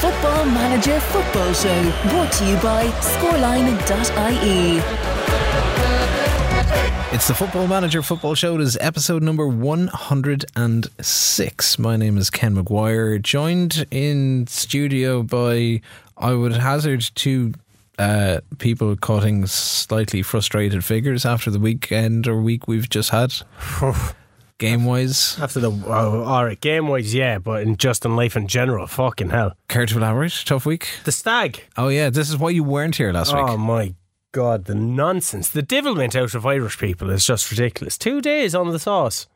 Football Manager Football Show, brought to you by scoreline.ie. It's the Football Manager Football Show. It is episode number 106. My name is Ken McGuire, joined in studio by, I would hazard, two uh, people cutting slightly frustrated figures after the weekend or week we've just had. Game wise, After the oh, all right, game wise, yeah, but in just in life in general, fucking hell. care to elaborate? Tough week. The stag. Oh yeah, this is why you weren't here last week. Oh my god, the nonsense, the devilment out of Irish people is just ridiculous. Two days on the sauce.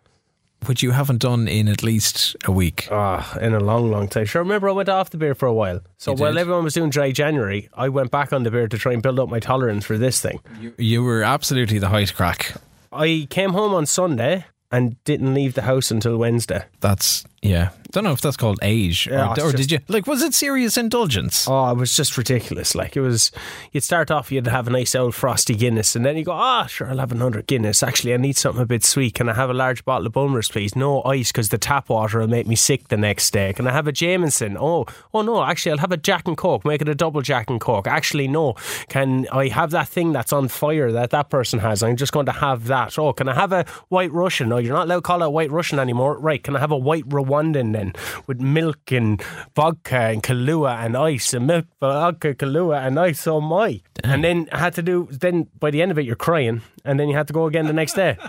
which you haven't done in at least a week. Ah, in a long, long time. Sure, remember I went off the beer for a while. So You while did. everyone was doing dry January, I went back on the beer to try and build up my tolerance for this thing. You were absolutely the height crack. I came home on Sunday and didn't leave the house until Wednesday. That's yeah. Don't know if that's called age or, it's or just- did you like? Was it serious indulgence? Oh, it was just ridiculous. Like it was, you'd start off, you'd have a nice old frosty Guinness, and then you go, ah, sure, I'll have another Guinness. Actually, I need something a bit sweet. Can I have a large bottle of Bulmers, please? No ice because the tap water will make me sick the next day. Can I have a Jameson? Oh, oh no, actually, I'll have a Jack and Coke. Make it a double Jack and Coke. Actually, no. Can I have that thing that's on fire that that person has? I'm just going to have that. Oh, can I have a White Russian? No, you're not allowed to call it a White Russian anymore. Right? Can I have a White Rwandan then with milk and vodka and Kahlua and ice and milk, vodka, Kahlua and ice? Oh my! And then had to do. Then by the end of it, you're crying, and then you had to go again the next day.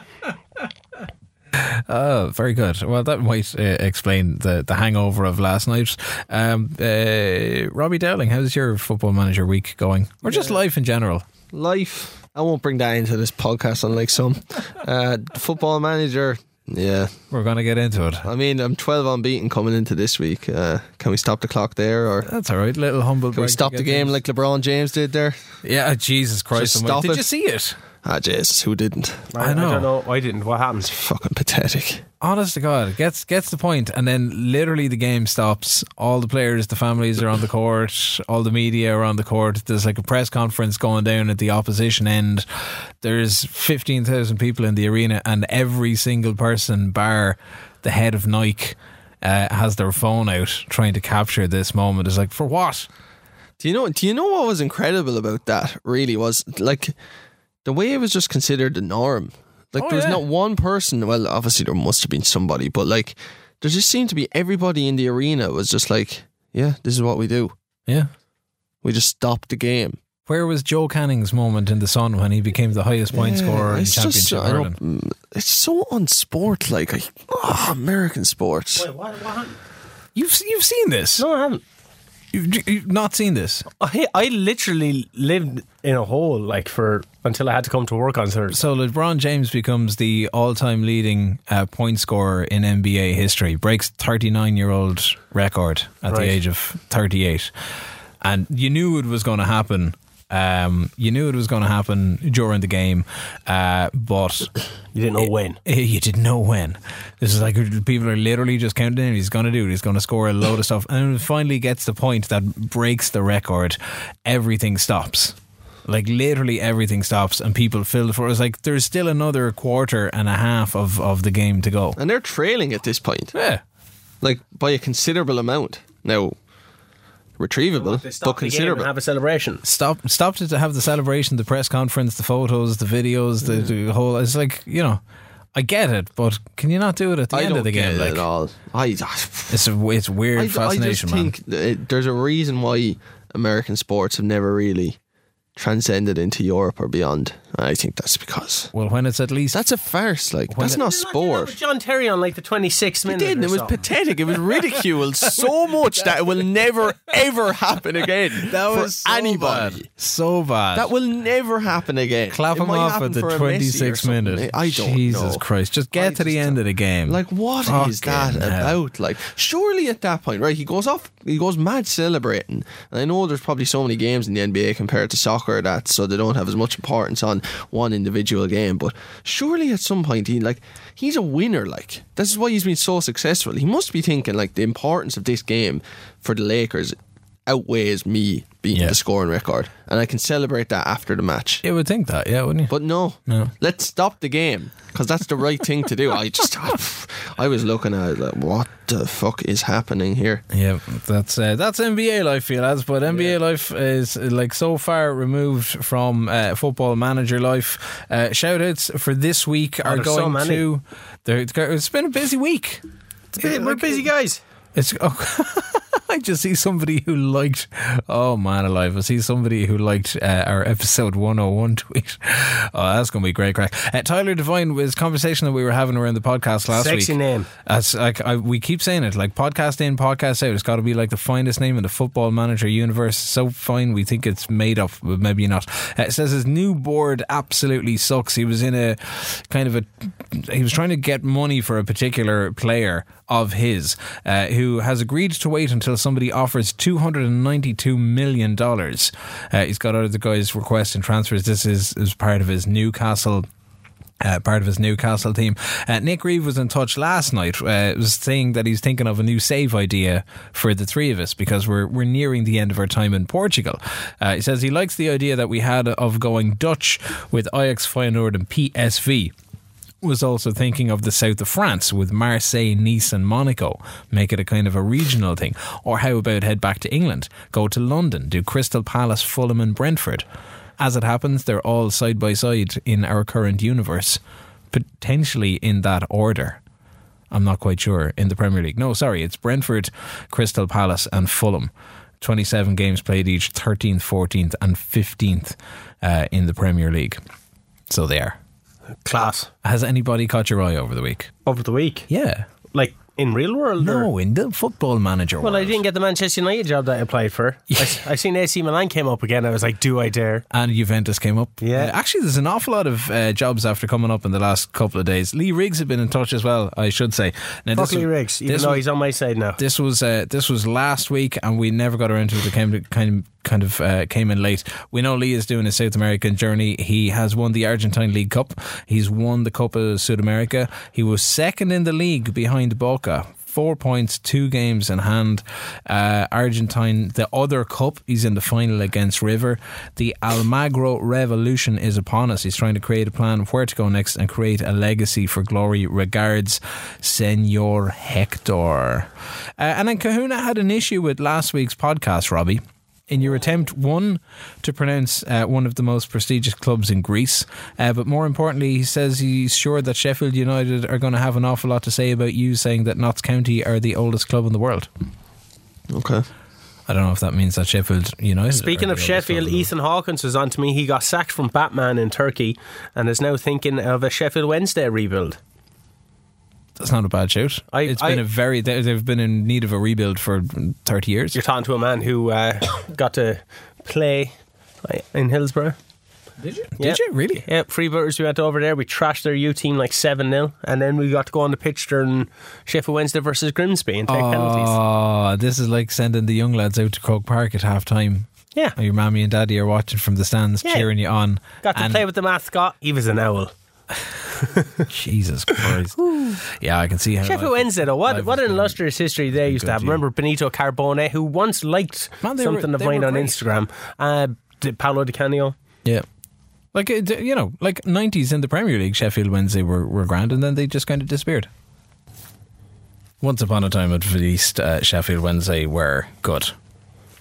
Oh, very good. Well, that might uh, explain the, the hangover of last night. Um, uh, Robbie Dowling, how's your football manager week going, or just life in general? life. I won't bring that into this podcast, unlike some. Uh, football manager. Yeah, We're going to get into it. I mean, I'm 12 unbeaten coming into this week. Uh, can we stop the clock there, or That's all right. Little humble. can we stop the game things- like LeBron James did there? Yeah, Jesus Christ! Stop Did it. you see it? Ah, Jesus, who didn't? I know. I don't know. I didn't. What happened? Fucking pathetic. Honest to God, gets gets the point, and then literally the game stops. All the players, the families are on the court. All the media are on the court. There's like a press conference going down at the opposition end. There's fifteen thousand people in the arena, and every single person, bar the head of Nike, uh, has their phone out trying to capture this moment. It's like for what? Do you know? Do you know what was incredible about that? Really was like the way it was just considered the norm. Like Oh, there was yeah. not one person. Well, obviously there must have been somebody, but like there just seemed to be everybody in the arena was just like, yeah, this is what we do. Yeah. We just stopped the game. Where was Joe Canning's moment in the sun when he became the highest point scorer in it's Championship just, I don't- Ireland? it's so unsport like. I, oh, American sports. What, what happened? You've you've seen this? No, I haven't. You've, you've not seen this? I, I literally lived in a hole like for until I had to come to work on Thursday. So LeBron James becomes the all-time leading uh, point scorer in NBA history. Breaks 39-year-old record at the age of 38, and you knew it was going to happen. Um, you knew it was going to happen during the game, uh, but You didn't know when. eh, you didn't know when. This is like people are literally just counting. in. He's going to do it. He's going to score a load of stuff, and finally gets the point that breaks the record. Everything stops. Like literally everything stops, and people fill for floor. It's like there's still another quarter and a half of, of the game to go. And they're trailing at this point, Yeah, like by a considerable amount. Now, retrievable, but considerable. have a celebration. stop stopped it to have the celebration, the press conference, the photos, the videos, the, mm. the whole. It's like you know, I get it, but can you not do it at the I end don't of the get game? it Like at all. I, it's a it's weird I, I just man. think there's a reason why American sports have never really transcended into Europe or beyond. I think that's because Well, when it's at least that's a farce. Like that's it- not With sport. John Terry on like the 26th It minute. did. or It was something. pathetic. It was ridiculed so much that it will never ever happen again. that for was so anybody. bad. so bad. That will never happen again. Clap It him might off happen at the for a Messi or 26th something. minute. I don't Jesus know. Christ. Just I get to the just end don't- of the game. Like what is Fucking that hell. about? Like surely at that point, right? He goes off, he goes mad celebrating. And I know there's probably so many games in the NBA compared to soccer that so they don't have as much importance on one individual game. But surely at some point he like he's a winner. Like this is why he's been so successful. He must be thinking like the importance of this game for the Lakers outweighs me beating Yeah. the scoring record, and I can celebrate that after the match. You would think that, yeah, wouldn't you? But no, No. let's stop the game because that's the right thing to do. I just, I was looking at it like, what the fuck is happening here? Yeah, that's uh, that's NBA life, you lads. But NBA life is like so far removed from uh, football manager life. Uh, shout outs for this week are there's so going to. It's been a busy week. We're busy guys. It's. Oh, I just see somebody who liked. Oh man, alive! I see somebody who liked uh, our episode 101 tweet. Oh, that's going to be great crack. Uh, Tyler Devine was conversation that we were having around the podcast last week. Sexy name. That's like I, we keep saying it, like podcast in, podcast out. It's got to be like the finest name in the football manager universe. So fine, we think it's made up, but maybe not. Uh, it says his new board absolutely sucks. He was in a kind of a, he was trying to get money for a particular player of his uh, who has agreed to wait until somebody offers two hundred and ninety-two million dollars. Uh, he's got out of the guys requesting transfers. This is is part of his Newcastle uh, part of his Newcastle team. Uh, Nick Reeve was in touch last night. Uh, was saying that he's thinking of a new save idea for the three of us because we're we're nearing the end of our time in Portugal. Uh, he says he likes the idea that we had of going Dutch with Ajax, Feyenoord, and PSV was also thinking of the south of France with Marseille, Nice, and Monaco. Make it a kind of a regional thing. Or how about head back to England? Go to London, do Crystal Palace, Fulham, and Brentford. As it happens, they're all side by side in our current universe, potentially in that order. I'm not quite sure in the Premier League. No, sorry, it's Brentford, Crystal Palace, and Fulham. 27 games played each, 13th, 14th, and 15th uh, in the Premier League. So they are. Class. Has anybody caught your eye over the week? Over the week. Yeah. Like in real world? or- No, in the football manager Well, I didn't get the Manchester United job that I applied for. I, I seen AC Milan came up again. I was like, do I dare? And Juventus came up. Yeah. Uh, actually, there's an awful lot of uh, jobs after coming up in the last couple of days. Lee Riggs had been in touch as well, I should say. Now, Fuck this Lee was- Riggs, even though was- he's on my side now. This was uh, this was last week, and we never got around to it. It came to, kind of kind of uh, came in late. We know Lee is doing a South American journey. He has won the Argentine League Cup. He's won the Copa Sudamerica. He was second in the league behind Boca. Four points, two games in hand. Uh, Argentine, the other cup, he's in the final against River. The Almagro revolution is upon us. He's trying to create a plan of where to go next and create a legacy for glory. Regards, Senor Hector. Uh, and then Kahuna had an issue with last week's podcast, Robbie. In your attempt, one, to pronounce uh, one of the most prestigious clubs in Greece, uh, but more importantly, he says he's sure that Sheffield United are going to have an awful lot to say about you saying that Notts County are the oldest club in the world. Okay. I don't know if that means that Sheffield United. Speaking of the oldest club Sheffield, in. Ethan Hawkins was on to me. He got sacked from Batman in Turkey and is now thinking of a Sheffield Wednesday rebuild. That's not a bad shout. I- it's I- been a very they- they've been in need of a rebuild for thirty years. You're talking to a man who uh, got to play in Hillsborough. Did you? Yeah. Did you really? Yeah, Freebooters, we went over there. We trashed their U team like 7 0. And then we got to go on the pitch during Sheffield Wednesday versus Grimsby and take penalties. Oh, this is like sending the young lads out to Croke Park at half time. Yeah. Your mommy and daddy are watching from the stands, Yeah. cheering you on. Got to play with the mascot. He was an owl. Jesus Christ. Yeah, I can see how. Sheffield life- Wednesday, though, what, what an illustrious history they used to have. Remember Benito Carbone, who once liked Man, they were- something of mine on great. Instagram. Uh, Paolo Di Canio. Yeah. Like, uh, you know, like 90s in the Premier League, Sheffield Wednesday were, were grand and then they just kind of disappeared. Once upon a time, at least, uh, Sheffield Wednesday were good.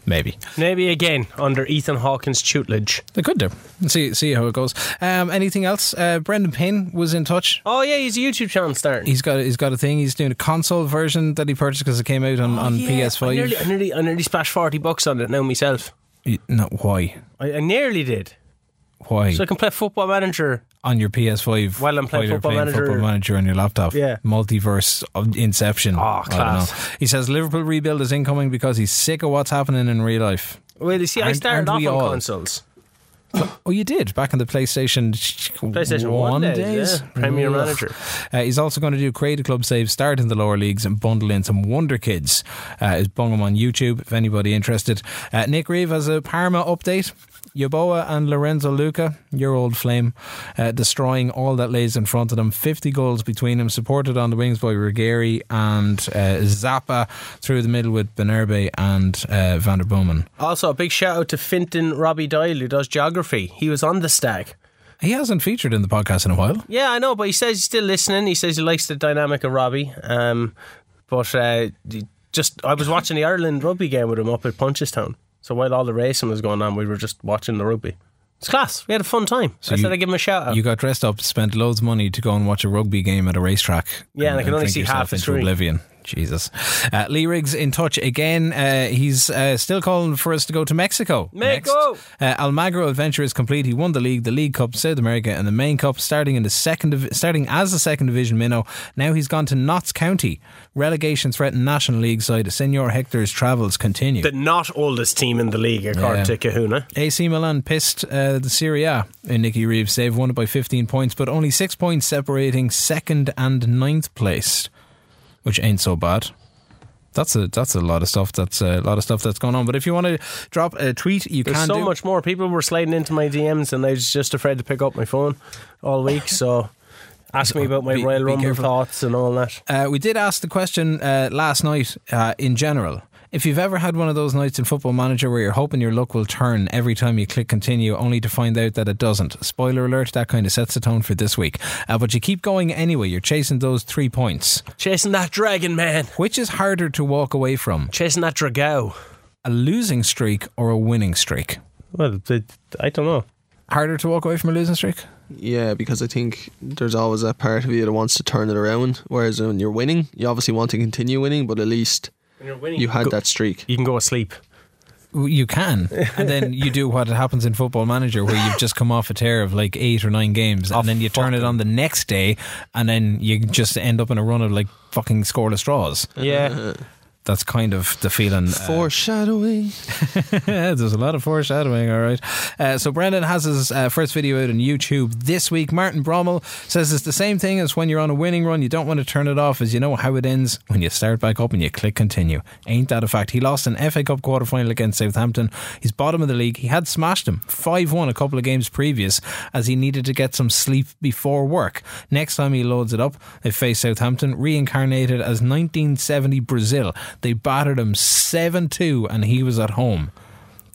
Maybe. Maybe again under Ethan Hawkins' tutelage. They could do. See see how it goes. Um, anything else? Uh, Brendan Payne was in touch. Oh, yeah, he's a YouTube channel starting. He's got he's got a thing. He's doing a console version that he purchased because it came out on, on Oh, Yeah, PS5. I nearly, I, nearly, I nearly splashed 40 bucks on it now myself. Y- No, why? I, I nearly did. Why? So I can play Football Manager. On your PS5 While I'm playing you're Football Manager. Football Manager on your laptop. Yeah. Multiverse of Inception. Oh, class. He says Liverpool rebuild is incoming because he's sick of what's happening in real life. Well, you see, I Aren't- started aren't off on all? consoles. Oh, you did back in the PlayStation PlayStation 1 days, yeah. Premier. Manager. Uh, he's also going to do create a club save, start in the lower leagues, and bundle in some Wonder Kids. Uh, is bung him on YouTube if anybody interested. Uh, Nick Reeve has a Parma update. Yoboa and Lorenzo Luca, your old flame, uh, destroying all that lays in front of them. 50 goals between them, supported on the wings by Ruggieri and uh, Zappa through the middle with Benerbe and uh, Van der Boomen. Also, a big shout out to Finton Robbie Doyle, who does geography. He was on the stag. He hasn't featured in the podcast in a while. Yeah, I know, but he says he's still listening. He says he likes the dynamic of Robbie. Um, but uh, just, I was watching the Ireland rugby game with him up at Punchestown. So while all the racing was going on, we were just watching the rugby. It's class. We had a fun time. So I you- said I'd give him a shout out. You got dressed up, spent loads of money to go and watch a rugby game at a racetrack. Yeah, and I can only see half the screen. oblivion. Jesus. Uh, Lee Riggs in touch again. Uh, he's uh, still calling for us to go to Mexico. Mexico! Uh, Almagro adventure is complete. He won the league, the League Cup, South America, and the main cup, starting in the second, div- starting as a second division minnow. Now he's gone to Notts County. Relegation threatened National League side. Senor Hector's travels continue. the not oldest team in the league, according Yeah. to Kahuna. AC Milan pissed uh, the Serie A in Nicky Reeves. They've won it by 15 points, but only six points separating second and ninth place, which ain't so bad. That's a that's a lot of stuff. That's a lot of stuff that's going on. But if you want to drop a tweet, you There's can so do. much more. People were sliding into my DMs, and I was just afraid to pick up my phone all week. So ask me about my Be- Royal Rumble thoughts and all that. Uh, we did ask the question uh, last night uh, in general. If you've ever had one of those nights in Football Manager where you're hoping your luck will turn every time you click continue, only to find out that it doesn't. Spoiler alert, that kind of sets the tone for this week. Uh, but you keep going anyway, you're chasing those three points. Chasing that dragon, man. Which is harder to walk away from, Chasing that Dragao. a losing streak or a winning streak? Well, I don't know. Harder to walk away from a losing streak? Yeah, because I think there's always that part of you that wants to turn it around. Whereas when you're winning, you obviously want to continue winning, but at least When you're winning, you had that streak. You can go asleep. You can, and then you do what happens in Football Manager, where you've just come off a tear of like eight or nine games, Oh, and then you turn it on the next day, and then you just end up in a run of like fucking scoreless draws. Yeah. That's kind of the feeling. uh, Foreshadowing. There's a lot of foreshadowing, all right. Uh, so Brendan has his uh, first video out on YouTube this week. Martin Brommel says it's the same thing as when you're on a winning run. You don't want to turn it off as you know how it ends when you start back up and you click continue. Ain't that a fact? He lost an FA Cup quarter final against Southampton. He's bottom of the league. He had smashed him 5 1 a couple of games previous as he needed to get some sleep before work. Next time he loads it up, they face Southampton, reincarnated as 1970 Brazil. They battered him 7 2 and he was at home.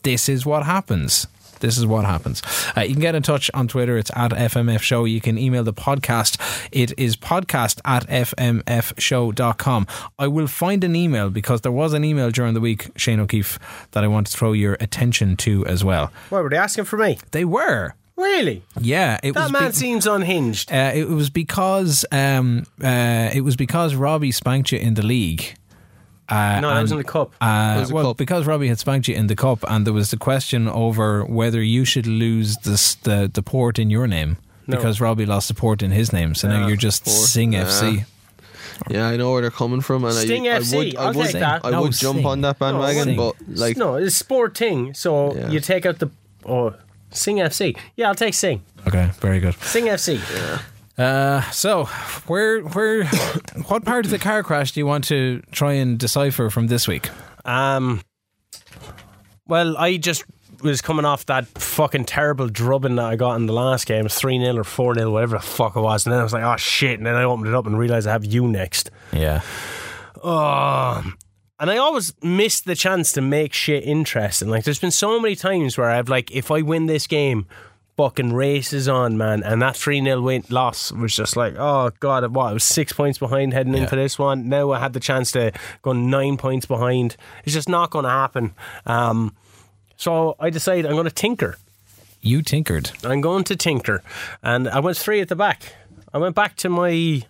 This is what happens. This is what happens. Uh, you can get in touch on Twitter. It's at FMF Show. You can email the podcast. It is podcast at FMFshow.com. I will find an email because there was an email during the week, Shane O'Keefe, that I want to throw your attention to as well. What were they asking for me? They were. Really? Yeah, it That was. man be- seems unhinged. uh, it was because um, uh, it was because Robbie spanked you in the league. Uh, No, that was in the cup. Uh, was the well, cup. because Robbie had spanked you in the cup, and there was the question over whether you should lose this, the the port in your name No. because Robbie lost the port in his name. So now you're just port. Sing Yeah. FC. Yeah, I know where they're coming from, and Sting I, I would, I I'll would, take that. I No, would jump on that bandwagon, Sting. but like, no, it's sporting. So Yeah. you take out the oh Sing FC. Yeah, I'll take Sing. Okay, very good. Sing FC. Uh, so, where, where, what part of the car crash do you want to try and decipher from this week? Um. Well, I just was coming off that fucking terrible drubbing that I got in the last game. It was 3 0 or 4 0, whatever the fuck it was. And then I was like, oh shit. And then I opened it up and realised I have you next. Yeah, Oh. And I always miss the chance to make shit interesting. Like, there's been so many times where I've, like, if I win this game, fucking races on, man. And that 3 0 win loss was just like, oh, God, what? I was six points behind heading into this one. Now I had the chance to go nine points behind. It's just not going to happen. Um, so I decided I'm going to tinker. you tinkered. I'm going to tinker. And I went three at the back. I went back to my.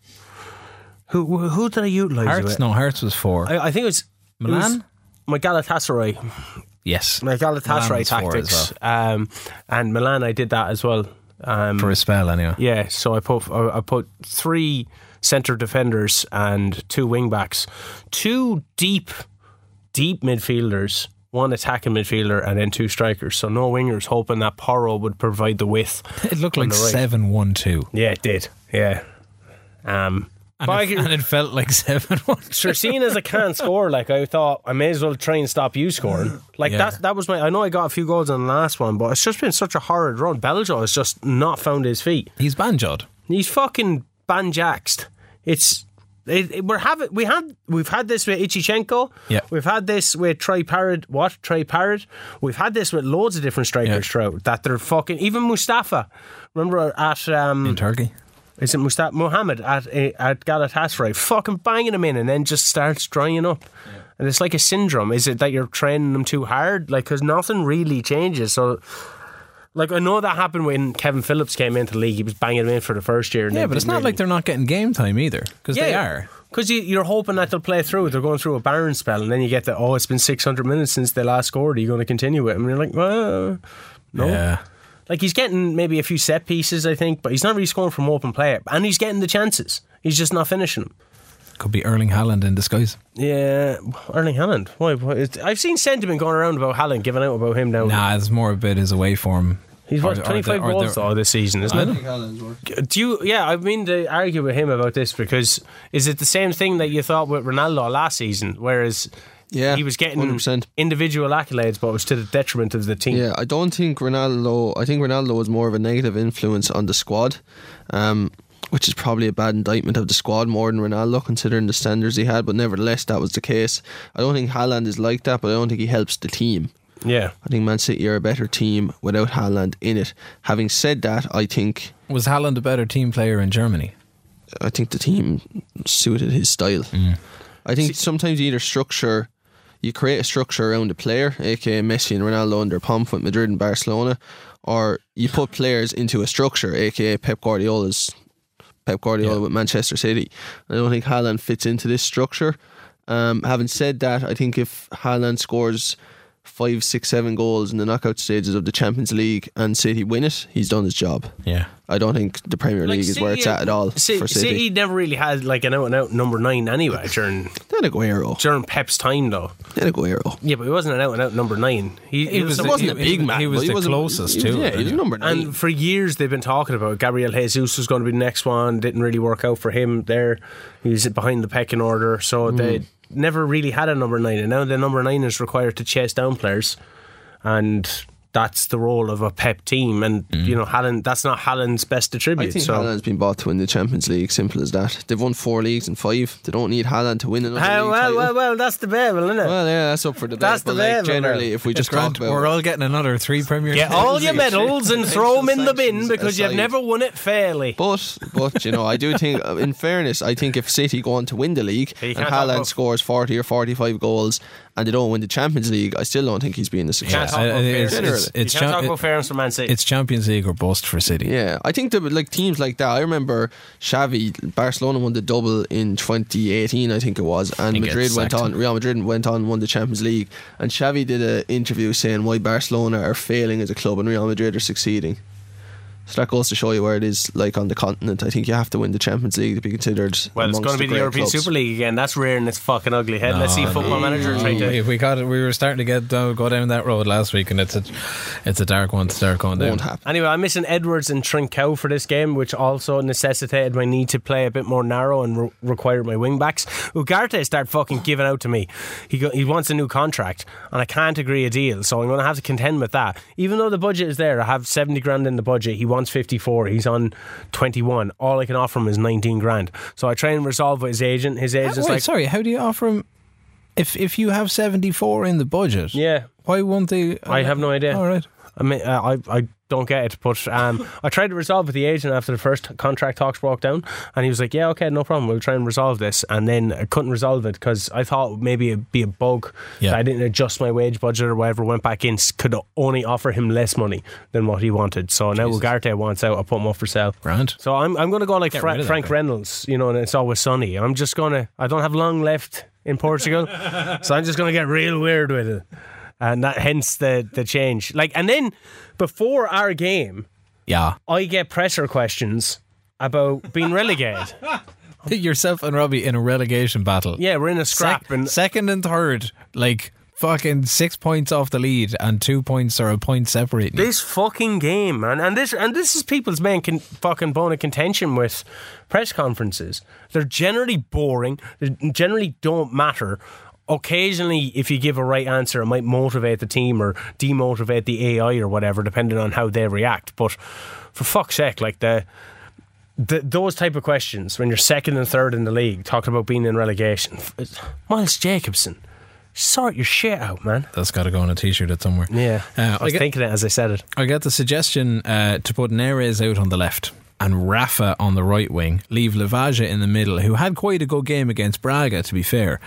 Who, who did I utilise? Hearts, no, Hearts was four. I, I think it was Milan? it was Milan? my Galatasaray, yes, my Milan Galatasaray was four as tactics, um, and Milan. I did that as well. Um, for a spell anyway. yeah, so I put I put three centre defenders and two wing backs, two deep, deep midfielders, one attacking midfielder, and then two strikers. So no wingers, hoping that Porro would provide the width. It looked like the right. seven one two. Yeah, it did. Yeah. Um, and, it, and it felt like seven one. Sure, seeing as I can't score, like I thought, I may as well try and stop you scoring. Like Yeah. that, that was my. I know I got a few goals on the last one, but it's just been such a horrid run. Beljo has just not found his feet. He's banjoed. He's fucking banjaxed. It's. It, it- we're having we had we've had this with Ichichenko. Yeah. We've had this with Troy Parrott. What Troy Parrott? We've had this with loads of different strikers Yeah. throughout that they're fucking. Even Mustafa. Remember at um, in Turkey. Is it Mustafa Mohammed at eh, at Galatasaray fucking banging him in and then just starts drying up. And it's like a syndrome. Is it that you're training them too hard? Like, because nothing really changes. So, like, I know that happened when Kevin Phillips came into the league. He was banging them in for the first year. And Yeah, but it's didn't really- like they're not getting game time either, because they are. Because you, you're hoping that they'll play through. They're going through a barren spell, and then you get the oh, it's been 600 minutes since they last scored. Are you going to continue with? And you're like, well, no. Yeah. Like he's getting maybe a few set pieces, I think, but he's not really scoring from open play, and he's getting the chances. He's just not finishing them. Could be Erling Haaland in disguise. Yeah, Erling Haaland. Why? why I've seen sentiment going around about Haaland, giving out about him now. Nah, it's more a bit his away form. He's what or twenty five goals though this season, isn't it? Do you? Yeah, I mean to argue with him about this because is it the same thing that you thought with Ronaldo last season? Whereas Yeah, he was getting 100%. individual accolades, but it was to the detriment of the team. Yeah, I don't think Ronaldo. I think Ronaldo was more of a negative influence on the squad, um, which is probably a bad indictment of the squad more than Ronaldo, considering the standards he had. But nevertheless, that was the case. I don't think Haaland is like that, but I don't think he helps the team. yeah. I think Man City are a better team without Haaland in it. Having said that, I think Was Haaland a better team player in Germany? I think the team suited his style. I think sometimes you either structure, you create a structure around a player, aka Messi and Ronaldo under pump with Madrid and Barcelona, or you put players into a structure, aka Pep Guardiola's Pep Guardiola Yeah. with Manchester City. I don't think Haaland fits into this structure. Um, having said that, I think if Haaland scores five, six, seven goals in the knockout stages of the Champions League and City win it, he's done his job. Yeah. I don't think the Premier Like League is where it's at at all City, for City. City never really had like an out and out number nine anyway during Then Aguero. during Pep's time though. Then Aguero. Yeah, but he wasn't an out and out number nine. He, He was the- wasn't a big man. he was but the wasn't- closest he was- to Yeah, it, he was yeah. number nine. And for years they've been talking about. Gabriel Jesus was going to be the next one. Didn't really work out for him there. He was behind the pecking order, so hmm. they never really had a number nine. And now the number nine is required to chase down players, and that's the role of a Pep team. And you know, Haaland, that's not Haaland's best attribute. I think so. Haaland's been bought to win the Champions League. Simple as that. They've won four leagues in five. They don't need Haaland to win another Ah, league well, title. well, well, that's debatable, isn't it? Well, yeah, that's up for debate. That's but debatable, like, generally, if we just Grant, talk we're all getting another three Premier Get all your medals and throw them in the bin Sanctions because you've never won it fairly. But, but you know, I do think, uh, in fairness, I think if City go on to win the league You and can't Haaland scores 40 or 45 goals and they don't win the Champions League, I still don't think he's being a You success. can't talk about it's- fairness. it's- it's you can't cha- talk about fairness for Man City. It's Champions League or bust for City. Yeah, I think that like teams like that. I remember Xavi, Barcelona won the double in 2018, I think it was, and He Madrid went on. Real Madrid went on and won the Champions League, and Xavi did an interview saying why Barcelona are failing as a club and Real Madrid are succeeding. So that goes to show you where it is like on the continent. I think you have to win the Champions League to be considered. well, it's going to be the great European clubs. Super League again. That's rearing its fucking ugly head. Let's see No, Football no. Manager try to. We, we got it. We were starting to get down, go down that road last week, and it's a, it's a dark one to start going down. Won't happen. Anyway, I'm missing Edwards and Trincao for this game, which also necessitated my need to play a bit more narrow and re- required my wing backs. Ugarte started fucking giving out to me. He go, he wants a new contract, and I can't agree a deal, so I'm going to have to contend with that. Even though the budget is there, I have 70 grand in the budget. He wants 54. He's on 21. All I can offer him is 19 grand. So I try and resolve with his agent. His agent's Wait, like, sorry. How do you offer him if if you have seventy four in the budget? yeah. Why won't they? I have no idea. All right. I mean, uh, I I don't get it, but um, I tried to resolve with the agent after the first contract talks broke down, and he was like, "Yeah, okay, no problem. We'll try and resolve this." And then I couldn't resolve it because I thought maybe it'd be a bug Yeah. that I didn't adjust my wage budget or whatever. Went back in, could only offer him less money than what he wanted. So now Ugarte wants out. I put him up for sale. Grant. So I'm I'm going to go like Fra- Frank. Reynolds, you know, and it's always sunny. I'm just going to. I don't have long left in Portugal, so I'm just going to get real weird with it, Uh, and that hence the the change. Like, and then before our game, Yeah. I get pressure questions about being relegated. Yourself and Robbie in a relegation battle. yeah, we're in a scrap, Sec- and second and third, like fucking six points off the lead and two points or a point separating. This fucking game, man, and this and this is people's main con- fucking bone of contention with press conferences. They're generally boring. They generally don't matter. Occasionally, if you give a right answer, it might motivate the team or demotivate the AI or whatever, depending on how they react. But for fuck's sake, like the. The, those type of questions when you're second and third in the league, talking about being in relegation, Miles Jacobson, sort your shit out, man. That's got to go on a t-shirt at somewhere. Yeah, Uh, I was I get- thinking it as I said it. I get the suggestion uh, to put Neres out on the left and Rafa on the right wing, leave Lavaja in the middle, who had quite a good game against Braga, to be fair.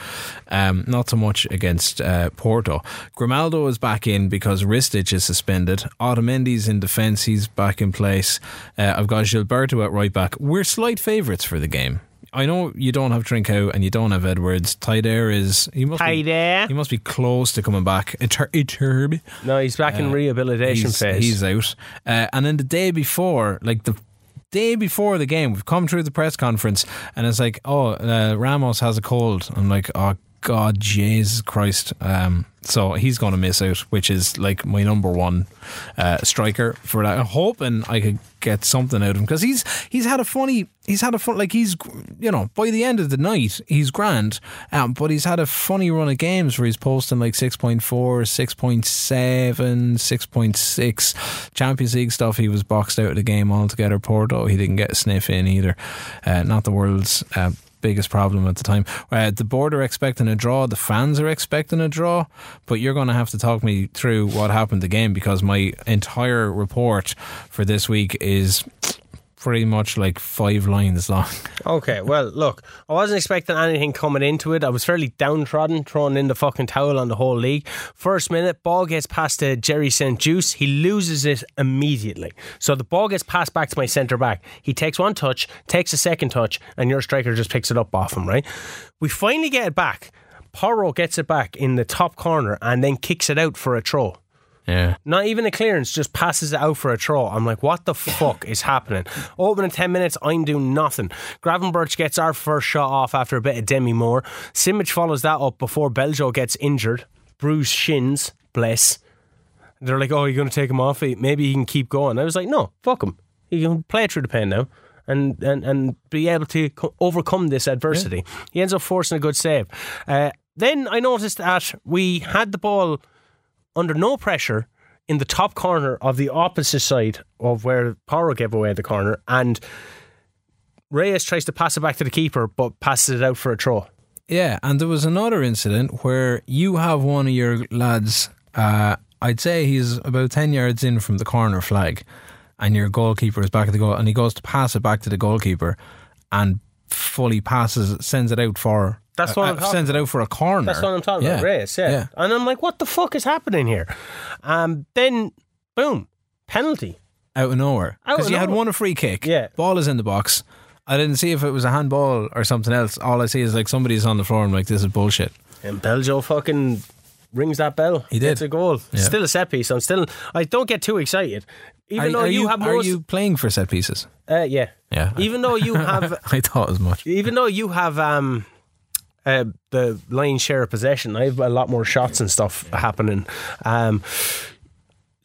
Um, not so much against uh, Porto. Grimaldo is back in because Ristic is suspended. Otamendi's in defence, he's back in place. Uh, I've got Gilberto at right back. We're slight favourites for the game. I know you don't have Trincao and you don't have Edwards. Tyder is he must be, Tyder. he must be close to coming back. Itur- Iturbi No, he's back in rehabilitation Uh, he's, phase. He's out. Uh, and then the day before, like the day before the game, we've come through the press conference and it's like, oh, uh, Ramos has a cold. I'm like, oh, God, Jesus Christ. Um, so he's going to miss out, which is like my number one uh, striker for that. I'm hoping I could get something out of him because he's he's had a funny he's had a fun like he's you know by the end of the night he's grand um, but he's had a funny run of games where he's posting like 6.4 6.7 6.6 Champions League stuff. He was boxed out of the game altogether. Porto he didn't get a sniff in either. Uh, not the world's uh, biggest problem at the time. Uh, the board are expecting a draw, the fans are expecting a draw, but you're going to have to talk me through what happened the game because my entire report for this week is pretty much like five lines long. Okay, well, look, I wasn't expecting anything coming into it. I was fairly downtrodden, throwing in the fucking towel on the whole league. First minute, ball gets passed to Jerry St. Juste. He loses it immediately. So the ball gets passed back to my centre back. He takes one touch, takes a second touch, and your striker just picks it up off him, right? We finally get it back. Porro gets it back in the top corner and then kicks it out for a throw. Yeah. Not even a clearance, just passes it out for a throw. I'm like, what the fuck is happening? Open in 10 minutes, I'm doing nothing. Gravenberch gets our first shot off after a bit of Demi Moore. Simic follows that up before Beljo gets injured. Bruised shins, bless. They're like, oh, you're going to take him off? Maybe he can keep going. I was like, no, fuck him. He can play through the pain now. And, and, and be able to co- overcome this adversity. He ends up forcing a good save. Uh, then I noticed that we had the ball under no pressure in the top corner of the opposite side of where Porro gave away the corner, and Reyes tries to pass it back to the keeper, but passes it out for a throw. Yeah, and there was another incident where you have one of your lads, uh, I'd say he's about 10 yards in from the corner flag, and your goalkeeper is back at the goal, and he goes to pass it back to the goalkeeper and fully passes, sends it out for. That's what I'm uh, talking sends it out for a corner. That's what I'm talking about, Reyes. Yeah. and I'm like, what the fuck is happening here? Um, then, boom, penalty. out of nowhere because you had won a free kick. Yeah. ball is in the box. I didn't see if it was a handball or something else. All I see is like somebody's on the floor. and I'm like, this is bullshit. And Beljo fucking rings that bell. He did. Gets a goal. Yeah. Still a set piece. I'm still. I don't get too excited. Even are, though are you, have are more. you playing for set pieces? uh, yeah. Yeah. Even though you have I thought as much. even though you have um, uh, the lion's share of possession, I have a lot more shots and stuff happening. Um,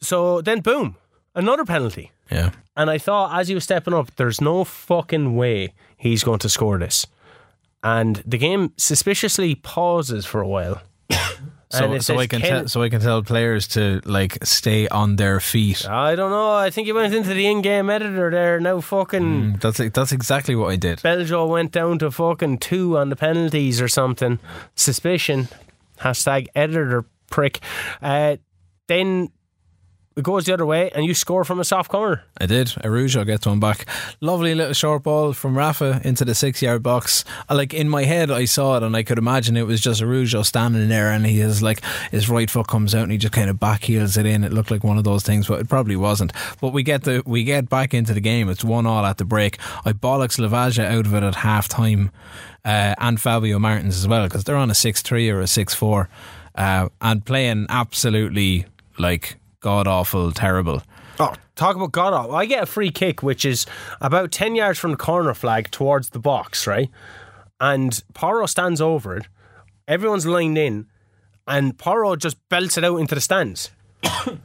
so then, boom, another penalty. Yeah. And I thought, as he was stepping up, there's no fucking way he's going to score this. And the game suspiciously pauses for a while. So, so I can Ken- tell, so I can tell players to like stay on their feet. I don't know. I think he went into the in-game editor there. Now fucking That's that's exactly what I did. Beljo went down to fucking two on the penalties or something. Suspicion. Hashtag editor prick. Uh, then it goes the other way and you score from a soft corner. I did. Arujo gets one back. Lovely little short ball from Rafa into the six yard box. Like in my head, I saw it and I could imagine it was just Arujo standing there and he is like his right foot comes out and he just kind of back heels it in. It looked like one of those things, but it probably wasn't. But we get the we get back into the game. It's one all at the break. I bollocks Lavaja out of it at half time, uh, and Fabio Martins as well because they're on a six three or a six four, uh, and playing absolutely like god awful terrible. Oh, talk about God awful. I get a free kick, which is about 10 yards from the corner flag towards the box, right? And Porro stands over it. Everyone's lined in. and Porro just belts it out into the stands.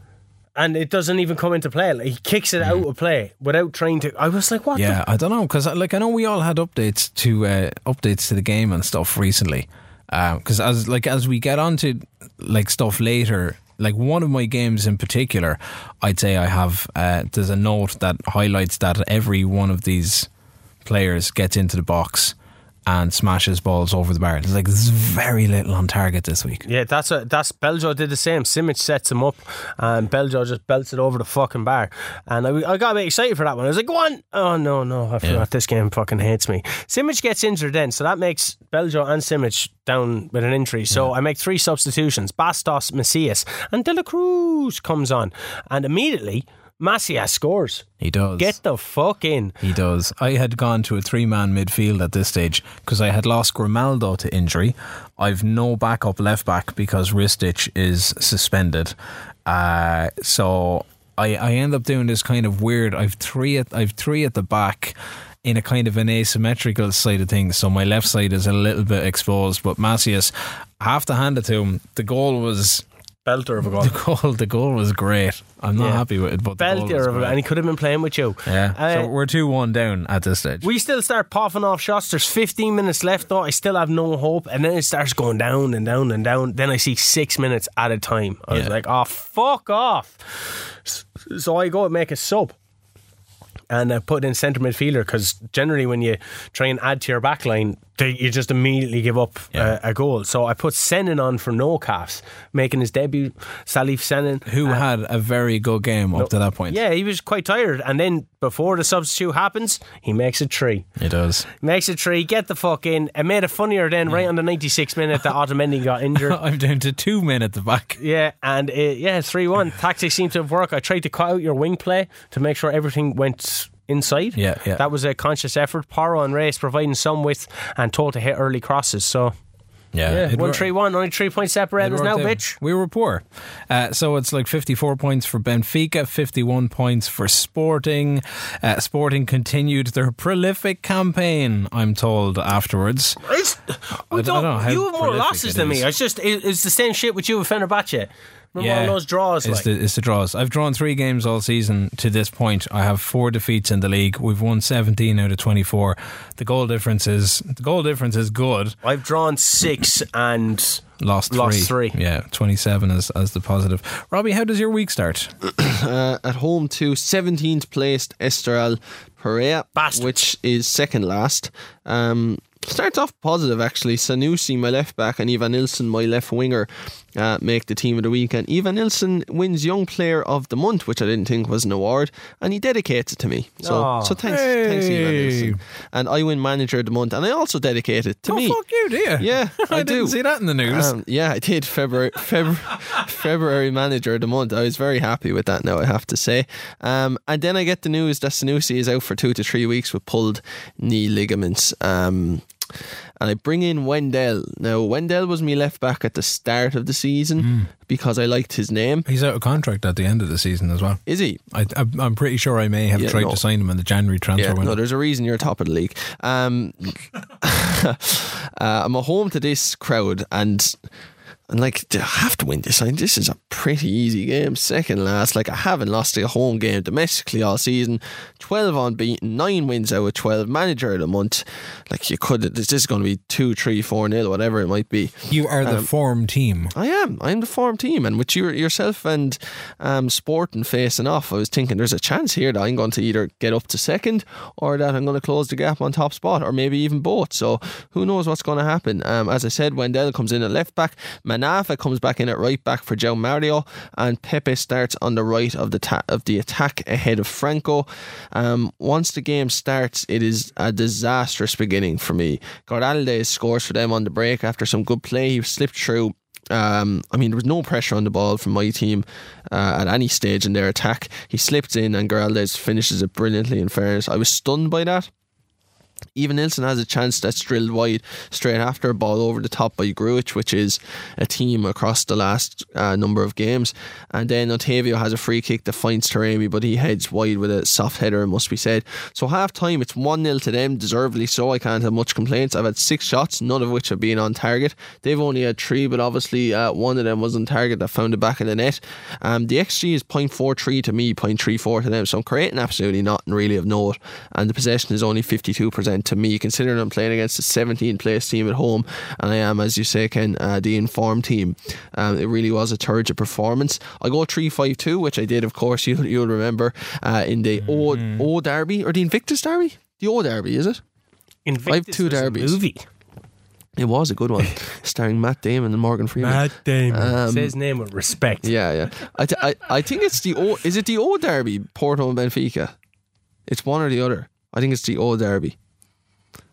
And it doesn't even come into play. Like, he kicks it out of play without trying to. I was like, "What?" the Yeah, I don't know because like I know we all had updates to uh, updates to the game and stuff recently. Because as like as we get onto like stuff later, like one of my games in particular, I'd say I have uh, there's a note that highlights that every one of these players gets into the box and smashes balls over the bar. There's like there's very little on target this week. Yeah, that's a, that's Beljo did the same. Simic sets him up, and Beljo just belts it over the fucking bar. And I, I got a bit excited for that one. I was like, "Go on!" Oh no, no, I forgot Yeah. this game fucking hates me. Simic gets injured then, so that makes Beljo and Simic down with an injury. So I make three substitutions: Bastos, Macias, and De La Cruz comes on, and immediately Macias scores. He does. Get the fuck in. He does. I had gone to a three man midfield at this stage because I had lost Grimaldo to injury. I've no backup left back because Ristic is suspended. Uh, so I, I end up doing this kind of weird. I've three at I've three at the back in a kind of an asymmetrical side of things. So my left side is a little bit exposed, but Macias, I have to hand it to him. The goal was Belter of a goal. the goal. The goal was great. I'm not Yeah. happy with it, but goal Belter of a great. and he could have been playing with you. yeah. Uh, so we're two one down at this stage. We still start popping off shots. There's 15 minutes left, though. I still have no hope. And then it starts going down and down and down. Then I see six minutes at a time. I was like, oh, fuck off. So I go and make a sub. And I put in centre midfielder because generally when you try and add to your back line, they, you just immediately give up uh, Yeah. a, a goal. So I put Senin on for no calves, making his debut. Salif Senin. who uh, had a very good game up to that point. Yeah, he was quite tired. And then before the substitute happens, he makes a tree. He does. Makes a tree. get the fuck in. It made it funnier then, right on the ninety six minute that Otamendi got injured. I'm down to two men at the back. Yeah, and it, yeah, 3 1. Tactics seemed to have worked. I tried to cut out your wing play to make sure everything went inside. Yeah, yeah. That was a conscious effort. Porro and Race providing some width and told to hit early crosses. So, yeah, it 1 wor- 3 1, only three points separating it us now, worked out. bitch. We were poor. Uh, so it's like 54 points for Benfica, 51 points for Sporting. Uh, Sporting continued their prolific campaign, I'm told, afterwards. It's, we I don't know how you have more losses than me. It's just it, it's the same shit with you with Fenerbahce. Remember all those draws? It's Like, the, it's the draws. I've drawn three games all season to this point. I have four defeats in the league. We've won 17 out of 24. The goal difference is the goal difference is good. I've drawn six and Lost three. Lost three. Yeah, 27 as, as the positive. Robbie, how does your week start? uh, at home to 17th placed Estoril Praia, Bastards. which is second last. Um, starts off positive actually. Sanusi, my left back, and Ivan Nilsson, my left winger, uh, make the team of the week. And Ivan Nilsson wins Young Player of the Month, which I didn't think was an award, and he dedicates it to me. So, Aw. so thanks, thanks, Ivan Nilsson. And I win Manager of the Month, and I also dedicate it to oh, me. fuck you, do you? Yeah, I, I, do. didn't see that in the news. Um, yeah, I did February February February manager of the month. I was very happy with that. Now I have to say. Um, and then I get the news that Sanusi is out for two to three weeks with pulled knee ligaments. Um, and I bring in Wendell. Now Wendell was me left back at the start of the season Hmm. because I liked his name. He's out of contract at the end of the season as well. Is he? I, I'm I'm pretty sure I may have Yeah, tried no. to sign him in the January transfer Yeah, window. no, there's a reason you're top of the league. Um, uh, I'm a home to this crowd, and and like they have to win this. I mean, this is a pretty easy game, second last. Like I haven't lost a home game domestically all season. Twelve unbeaten, nine wins out of twelve. Manager of the month. Like you could, this is going to be two, three, four nil, whatever it might be. you are the form team. I am. I'm the form team, and with your, yourself and um, Sporting facing off, I was thinking there's a chance here that I'm going to either get up to second or that I'm going to close the gap on top spot, or maybe even both. So who knows what's going to happen? Um, as I said, Wendell comes in at left back, Manafa comes back in at right back for Joe Mario, and Pepe starts on the right of the ta- of the attack ahead of Franco. Um, once the game starts, it is a disastrous beginning for me. Gordalde scores for them on the break after some good play. He slipped through. Um, I mean, there was no pressure on the ball from my team uh, at any stage in their attack. He slipped in, and Geraldes finishes it brilliantly. In fairness, I was stunned by that. Even Nilsson has a chance that's drilled wide straight after a ball over the top by Gruich, which is a team across the last uh, number of games. And then Otavio has a free kick that finds Taremi, but he heads wide with a soft header, it must be said. So half time, it's 1 0 to them, deservedly so. I can't have much complaints. I've had six shots, none of which have been on target. They've only had three, but obviously uh, one of them was on target that found the back of the net. Um, the XG is 0.43 to me, 0.34 to them. So I'm creating absolutely nothing really of note. And the possession is only 52% to me, considering I'm playing against a 17th place team at home, and I am, as you say, Ken, uh, the informed team. Um, it really was a turgid performance. I go 3 5 2, which I did, of course, you, you'll remember, uh, in the O, o Derby, or the Invictus Derby? The O Derby, is it? Invictus two was a derbies. movie. It was a good one, starring Matt Damon and Morgan Freeman. Matt Damon. Um, Say his name with respect. Yeah, yeah. I, th- I, I think it's the O. Is it the old Derby, Porto and Benfica? It's one or the other. I think it's the old Derby.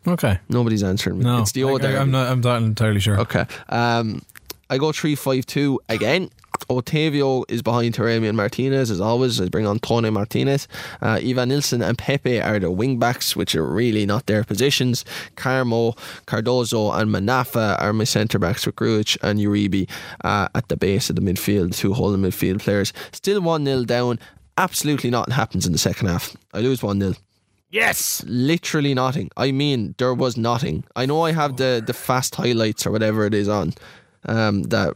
Okay. Nobody's answering me. No, it's the O I, am not. I'm not entirely sure. Okay. Um, I go three five two again. Otavio is behind Taremi and Martinez as always. I bring on Tony Martinez. Uh, Ivan Nilsson and Pepe are the wing backs, which are really not their positions. Carmo, Cardoso, and Manafa are my centre backs with Gruich and Uribe uh, at the base of the midfield, two holding midfield players. Still 1 0 down. Absolutely nothing happens in the second half. I lose 1 0 Yes. literally nothing. I mean, there was nothing. I know I have the the fast highlights or whatever it is on um, that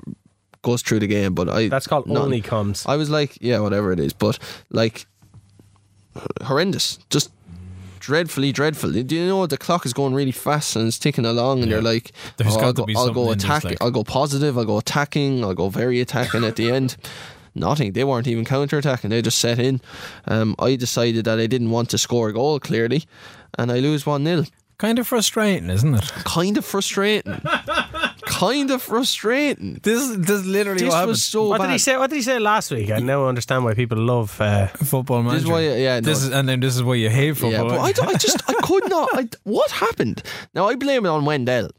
goes through the game, but I That's called nothing. only comes. I was like, yeah, whatever it is, but like horrendous, just dreadfully dreadful. Do you know the clock is going really fast and it's ticking along, and Yeah. you're like, There's oh, got I'll to go, be I'll go in this, attack, like- I'll go positive, I'll go attacking, I'll go very attacking at the end. Nothing. They weren't even counter attacking. They just set in. Um, I decided that I didn't want to score a goal clearly, and I lose one 0 Kind of frustrating, isn't it? Kind of frustrating. kind of frustrating. This this is literally This what was so What bad. did he say? What did he say last week? I now understand why people love. Uh, football manager. This is why, yeah, no, This is, and then this is why you hate football. Yeah, but I, d- I just I could not. I, what happened? Now I blame it on Wendell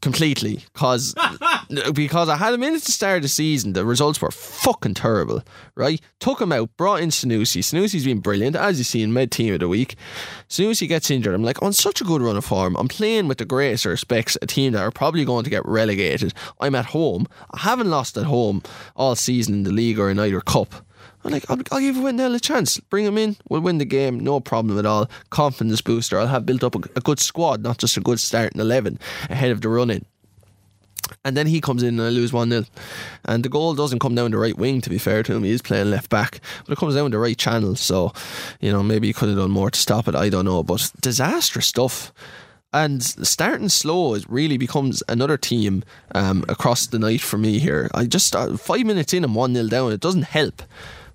completely because because I had him in at the start of the season. The results were fucking terrible. Right, took him out, brought in Sanusi. Sanusi's been brilliant, as you see in mid team of the week. Sanusi gets injured. I'm like on such a good run of form. I'm playing with the greatest respects a team that are probably going to get relegated. I'm at home. I haven't lost at home all season in the league or in either cup. I'm like, I'll, I'll give Wendell a chance. Bring him in. We'll win the game. No problem at all. Confidence booster. I'll have built up a, a good squad, not just a good starting 11 ahead of the run in. And then he comes in and I lose 1 0. And the goal doesn't come down the right wing, to be fair to him. He is playing left back. But it comes down the right channel. So, you know, maybe he could have done more to stop it. I don't know. But disastrous stuff. And starting slow it really becomes another team um, across the night for me here. I just uh, five minutes in and one 0 down. It doesn't help,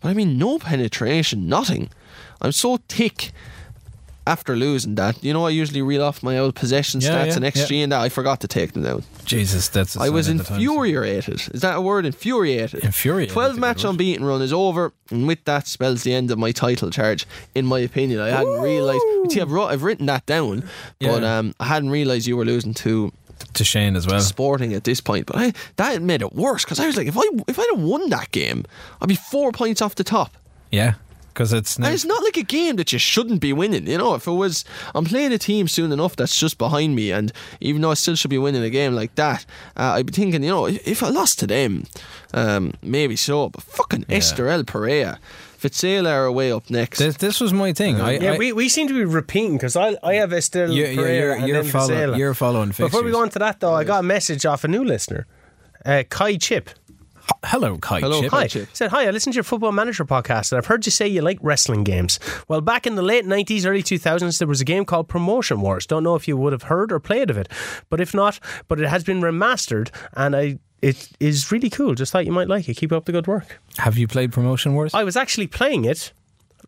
but I mean no penetration, nothing. I'm so thick after losing that. You know, I usually reel off my old possession Yeah, stats yeah, and XG yeah. and that. I forgot to take them down. Jesus, that's. a I was sign of the times. infuriated. Is that a word? Infuriated. Infuriated, Twelve match unbeaten run is over, and with that spells the end of my title charge. In my opinion, I hadn't realised. See, I've, wrote, I've written that down, but um, I hadn't realised you were losing to to Shane as well. Sporting at this point. But I, that made it worse because I was like, if I if I'd have won that game, I'd be four points off the top. Yeah, because it's And it's not like a game that you shouldn't be winning. You know, if it was, I'm playing a team soon enough that's just behind me, and even though I still should be winning a game like that, uh, I'd be thinking, you know, if I lost to them, um, maybe so. But fucking Estoril Praia, Vizela are away up next. this, this was my thing. I, yeah, I, we, we seem to be repeating because I I have Estelle you're, you're, Pereira you're, and you're, then follow, Vizela. you're following fixtures. Before we go on to that though, I got a message off a new listener, uh, Kai Chip. Hello, Kai Hello, Chip. Hi. Chip. Said, Hi, I listened to your Football Manager podcast and I've heard you say you like wrestling games. Well, back in the late 90s, early 2000s, there was a game called Promotion Wars. Don't know if you would have heard or played of it. But if not, but it has been remastered and I it is really cool. Just thought you might like it. Keep up the good work. Have you played Promotion Wars? I was actually playing it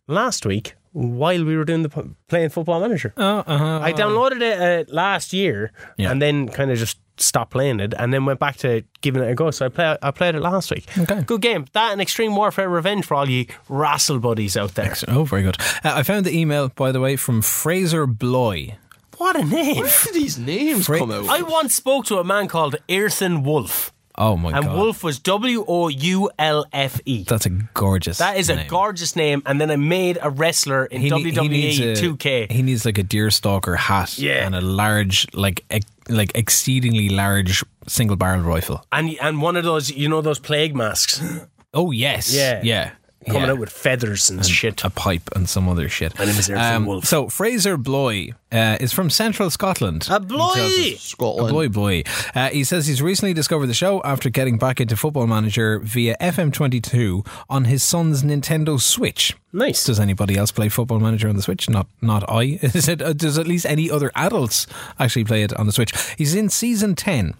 last week while we were doing the playing Football Manager. Oh, uh-huh. I downloaded it uh, last year Yeah. and then kind of just stopped playing it and then went back to giving it a go. So I play, I played it last week. Okay. Good game. That and Extreme Warfare Revenge for all you wrestle buddies out there. Oh, very good. Uh, I found the email, by the way, from Fraser Bloy. What a name. Where did these names Fra- come out? I once spoke to a man called Earthen Wolf. Oh my and god. And Wolf was W O U L F E. That's a gorgeous. That is a gorgeous name. And then I made a wrestler in He WWE he a- 2K. He needs like a deerstalker hat Yeah. and a large, like like exceedingly large single barrel rifle. and and one of those, you know, those plague masks Oh yes, Yeah. yeah, coming yeah. out with feathers and, shit. a pipe and some other shit. My name is Erfyn Wolf. So Fraser Bloy uh, is from Central Scotland. A Bloy! He Scotland. A Bloy Bloy. Uh, he says he's recently discovered the show after getting back into Football Manager via FM22 on his son's Nintendo Switch. Nice. Does anybody else play Football Manager on the Switch? Not, not I. Is it? uh, Does at least any other adults actually play it on the Switch? He's in season ten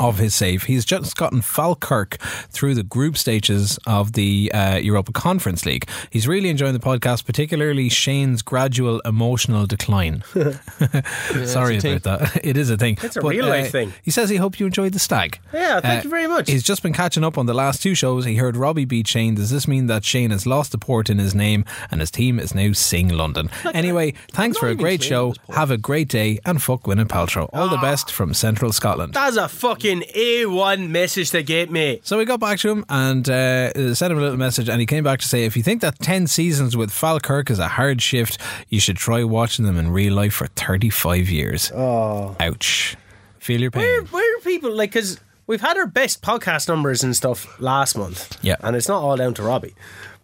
of his save. He's just gotten Falkirk through the group stages of the uh, Europa Conference League. He's really enjoying the podcast, particularly Shane's gradual emotional decline. Sorry it's a about that. It is a thing. It's a real life thing. He says he hopes you enjoyed the stag. Yeah, thank you very much. He's just been catching up on the last two shows. He heard Robbie beat Shane. Does this mean that Shane has lost the port in his name and his team is now Sing London? Anyway, thanks for a great show. Have a great day and fuck Gwyneth Paltrow. All Ah. the best from Central Scotland. That's a fucking A1 message to get me. So we got back to him and uh, sent him a little message, and he came back to say, if you think that 10 seasons with Falkirk is a hard shift, you should try watching them in real life for 35 years. Oh. Ouch. Feel your pain. Where, where are people, like, because we've had our best podcast numbers and stuff last month. Yeah. And it's not all down to Robbie.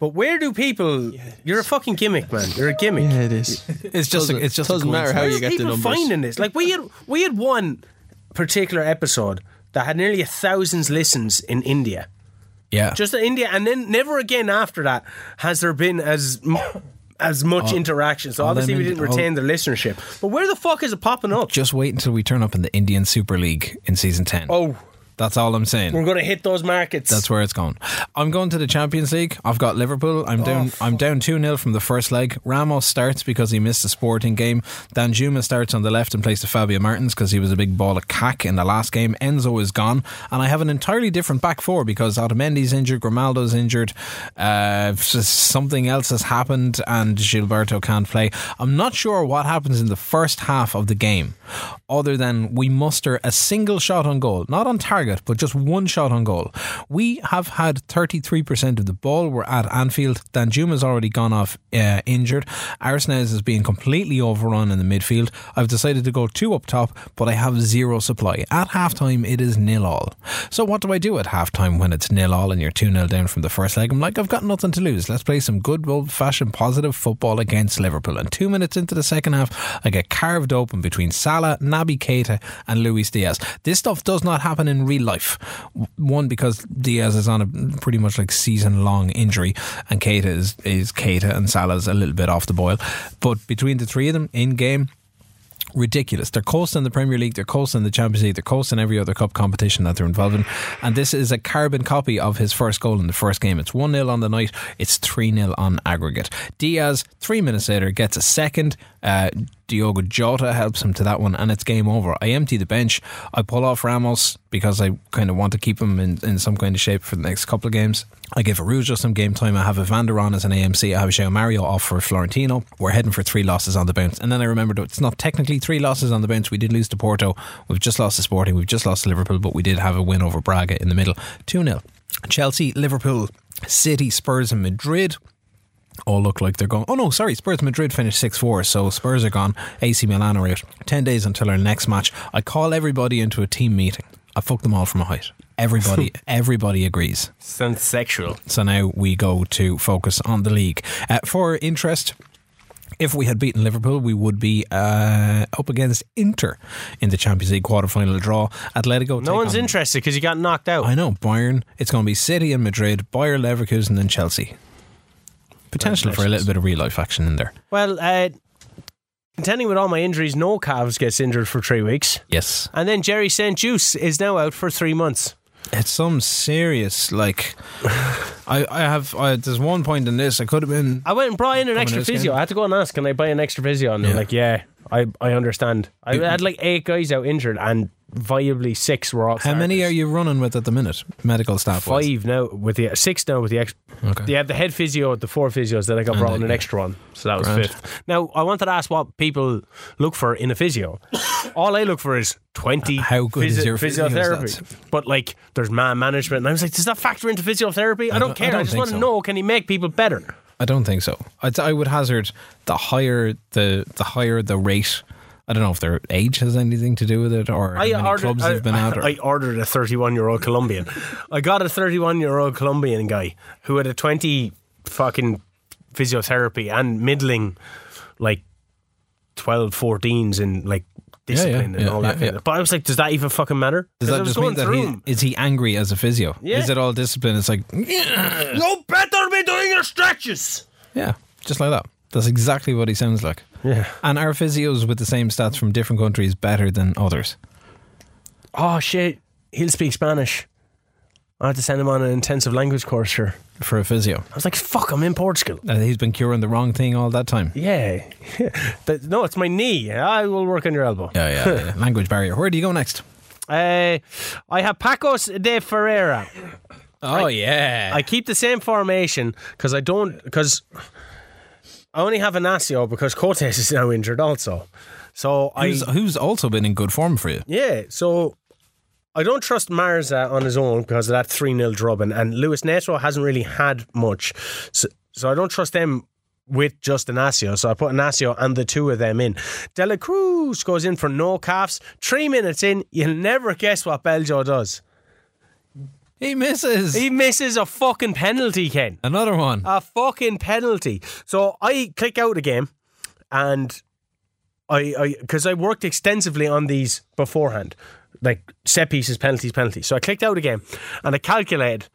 But where do people. You're a fucking gimmick, man. You're a gimmick. Yeah, it is. It's just, a, Doesn't- it's just doesn't matter how you get the people numbers. finding this? Like, we had, we had one particular episode that had nearly a thousand listens in India. Yeah. Just in India. And then never again after that has there been as. As much oh, interaction, so obviously we didn't retain oh. the listenership. But where the fuck is it popping up? just wait until we turn up in the Indian Super League in season 10. Oh, That's all I'm saying. we're going to hit those markets. That's where it's going. I'm going to the Champions League. I've got Liverpool. I'm down. I'm down two 0 from the first leg. Ramos starts because he missed the Sporting game. Danjuma starts on the left in place to Fabio Martins because he was a big ball of cack in the last game. Enzo is gone, and I have an entirely different back four because Otamendi's injured, Grimaldo's injured, uh, something else has happened, and Gilberto can't play. I'm not sure what happens in the first half of the game, other than we muster a single shot on goal, not on target, but just one shot on goal. We have had 33% of the ball. We're at Anfield. Danjuma's already gone off uh, injured. Aursnes is being completely overrun in the midfield. I've decided to go two up top, but I have zero supply. At halftime, it is nil all. So what do I do at halftime when it's nil all and you're 2 0 down from the first leg? I'm like, I've got nothing to lose. Let's play some good old fashioned positive football against Liverpool. And two minutes into the second half, I get carved open between Salah, Naby Keita, and Luis Diaz. This stuff does not happen in real life. One, because Diaz is on a pretty much like season long injury, and Keita is, is Keita, and Salah's a little bit off the boil. But between the three of them in game, ridiculous. They're coasting the Premier League, they're coasting the Champions League, they're coasting every other cup competition that they're involved in. And this is a carbon copy of his first goal in the first game. It's 1 0 on the night, it's 3 0 on aggregate. Diaz, three minutes later, gets a second. Uh, Diogo Jota helps him to that one, and it's game over. I empty the bench. I pull off Ramos because I kind of want to keep him in, in some kind of shape for the next couple of games. I give Araujo some game time. I have Evander on as an AMC. I have João Mario off for Florentino. We're heading for three losses on the bounce. And then I remembered it's not technically three losses on the bounce. We did lose to Porto. We've just lost to Sporting. We've just lost to Liverpool, but we did have a win over Braga in the middle. 2 0. Chelsea, Liverpool, City, Spurs, and Madrid all look like they're going. Oh no, sorry, Spurs Madrid finished 6 4, so Spurs are gone. AC Milan are out. 10 days until our next match. I call everybody into a team meeting. I fuck them all from a height. Everybody, everybody agrees. Sounds sexual. So now we go to focus on the league. Uh, for interest, if we had beaten Liverpool, we would be uh, up against Inter in the Champions League quarter-final draw. Atletico. No one's on- interested because you got knocked out. I know Bayern. It's going to be City and Madrid, Bayer Leverkusen and Chelsea. Potential for a little bit of real life action in there. Well, uh, contending with all my injuries, Goncalves gets injured for three weeks. Yes, And then Jerry St. Juste is now out for three months. it's some serious like. I I have I, there's one point in this I could have been. I went and brought in an extra out again. physio. I had to go and ask, can I buy an extra physio? And they're Yeah. like, yeah, I, I understand. I had like eight guys out injured, and viably six were all. How many are you running with at the minute? Medical staff. wise? Five now with the six now with the ex- Okay. They have the head physio, the four physios. Then I got And brought in the- an extra one, so that was Grand. fifth. Now I wanted to ask what people look for in a physio. All I look for is twenty. How good is your physiotherapy? But like, there's man management, and I was like, does that factor into physiotherapy? I, don't, don't- care. I, don't just think want to so. know can he make people better? I don't think so. I'd, I would hazard the higher the the higher the rate. I don't know if their age has anything to do with it or how many clubs I, they've been out. Or, I ordered a 31 year old Colombian. I got a 31 year old Colombian guy who had a 20 fucking physiotherapy and middling like 12, 14s in like discipline and yeah, all that. yeah, kind yeah. of- But I was like, does that even fucking matter? does I that just mean that he is he angry as a physio? Yeah. Is it all discipline? It's like yeah, You doing your stretches. yeah, just like that. That's exactly what he sounds like. Yeah. And are physios with the same stats from different countries better than others? Oh shit, he'll speak Spanish. I had to send him on an intensive language course. Sure. For a physio, I was like, fuck, I'm in Portugal. Uh, he's been curing the wrong thing all that time. Yeah. But no, it's my knee. I will work on your elbow. Yeah, yeah, yeah. Language barrier. Where do you go next? Uh, I have Pacos de Ferreira. Oh yeah, I keep the same formation because I don't because I only have Inacio because Cortes is now injured also. So I who's, who's also been in good form for you? yeah so. I don't trust Marza on his own because of that 3 0 drubbing, and Luis Neto hasn't really had much. So, so I don't trust them with just Inacio. So I put Inacio and the two of them in. De La Cruz goes in for Goncalves. Three minutes in, you'll never guess what Beljo does. He misses He misses a fucking penalty, Ken. another one. a fucking penalty. So I click out a game, and I, I, because I worked extensively on these beforehand, like set pieces, penalties, penalties. So I clicked out a game, and I calculated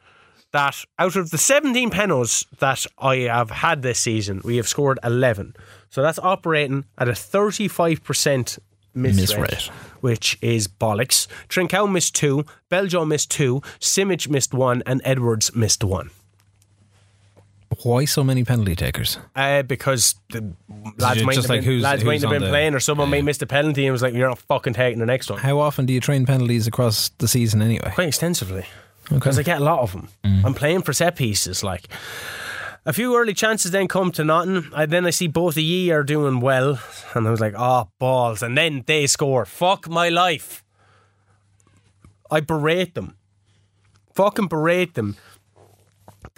that out of the 17 penalties that I have had this season, we have scored 11. So that's operating at a 35% rate, rate. which is bollocks. Trincao missed two, Beljo missed two, Simic missed one, and Edwards missed one. Why so many penalty takers? Uh, because the lads might have like been, who's- lads might who's have been the- playing, or someone may yeah. miss the penalty and was like, "You're not fucking taking the next one." How often do you train penalties across the season anyway? Quite extensively, because I get a lot of them. I'm playing for set pieces. Like a few early chances, then come to nothing. I, then I see both of ye are doing well, and I was like, "Oh balls!" And then they score. Fuck my life. I berate them. Fucking berate them.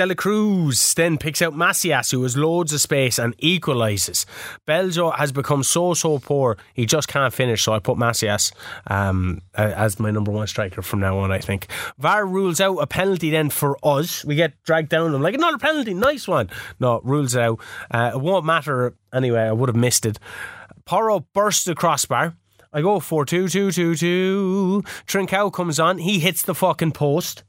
De La Cruz then picks out Macias, who has loads of space and equalises. Beljo has become so, so poor, he just can't finish. So I put Macias um, as my number one striker from now on, I think. VAR rules out a penalty then for us. We get dragged down. I'm like, another penalty, nice one. No, rules out. Uh, it won't matter anyway, I would have missed it. Porro bursts the crossbar. I go 4 2 2 2 2. Trincao comes on. He hits the fucking post.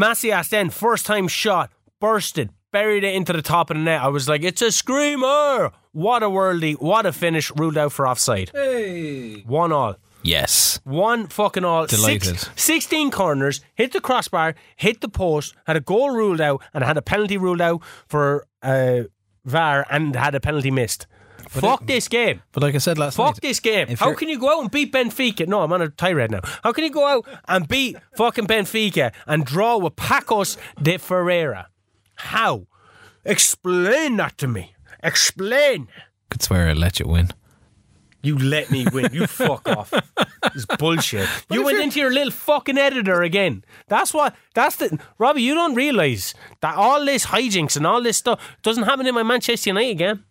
Macias then, first time shot, bursted, buried it into the top of the net. I was like, it's a screamer. What a worldie, what a finish, ruled out for offside. Hey. One all. Yes. One fucking all. Delighted. Six, 16 corners, hit the crossbar, hit the post, had a goal ruled out, and had a penalty ruled out for uh, VAR, and had a penalty missed. Fuck this game. But like I said last Fuck night, this game. How can you go out and beat Benfica? No, I'm on a tirade now. How can you go out and beat fucking Benfica and draw with Pacos de Ferreira? How? Explain that to me. Explain. could swear I'd let you win. You let me win. You fuck off. It's bullshit. You went into your little fucking editor again. That's what. That's the. Robbie, you don't realise that all this hijinks and all this stuff doesn't happen in my Manchester United game.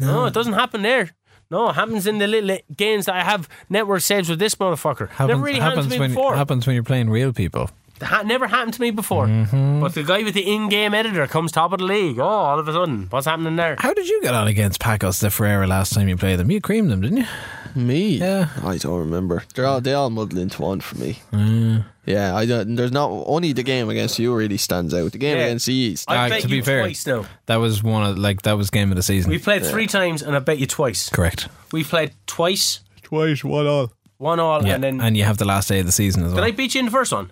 No, it doesn't happen there. No, it happens in the little games that I have network saves with this motherfucker. Happens, never really happened happens to me when before. happens when you're playing real people. Ha- never happened to me before. Mm-hmm. But the guy with the in-game editor comes top of the league. Oh, all of a sudden, what's happening there? How did you get on against Pacos de Ferreira last time you played them? You creamed them, didn't you? Me? Yeah. I don't remember. They're all they all muddle into one for me. Mm. Yeah, I don't. There's not only the game against you really stands out. The game Yeah. against you. I Uh, bet to you be fair, twice now. That was one of like that was game of the season. We played three times, and I bet you twice. Correct. We played twice, Twice, one all. one all, Yeah, and then and you have the last day of the season as well. did well. I beat you in the first one?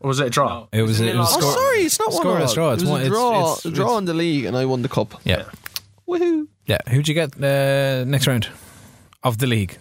Or was it a draw? It was- it was lost? Oh, Score- sorry, it's not one score all. is draw. It's it was one- a it's- draw. it's- a draw it's- in the league, and I won the cup. yeah, Woohoo! yeah. Who'd you get uh, next round? Of the league.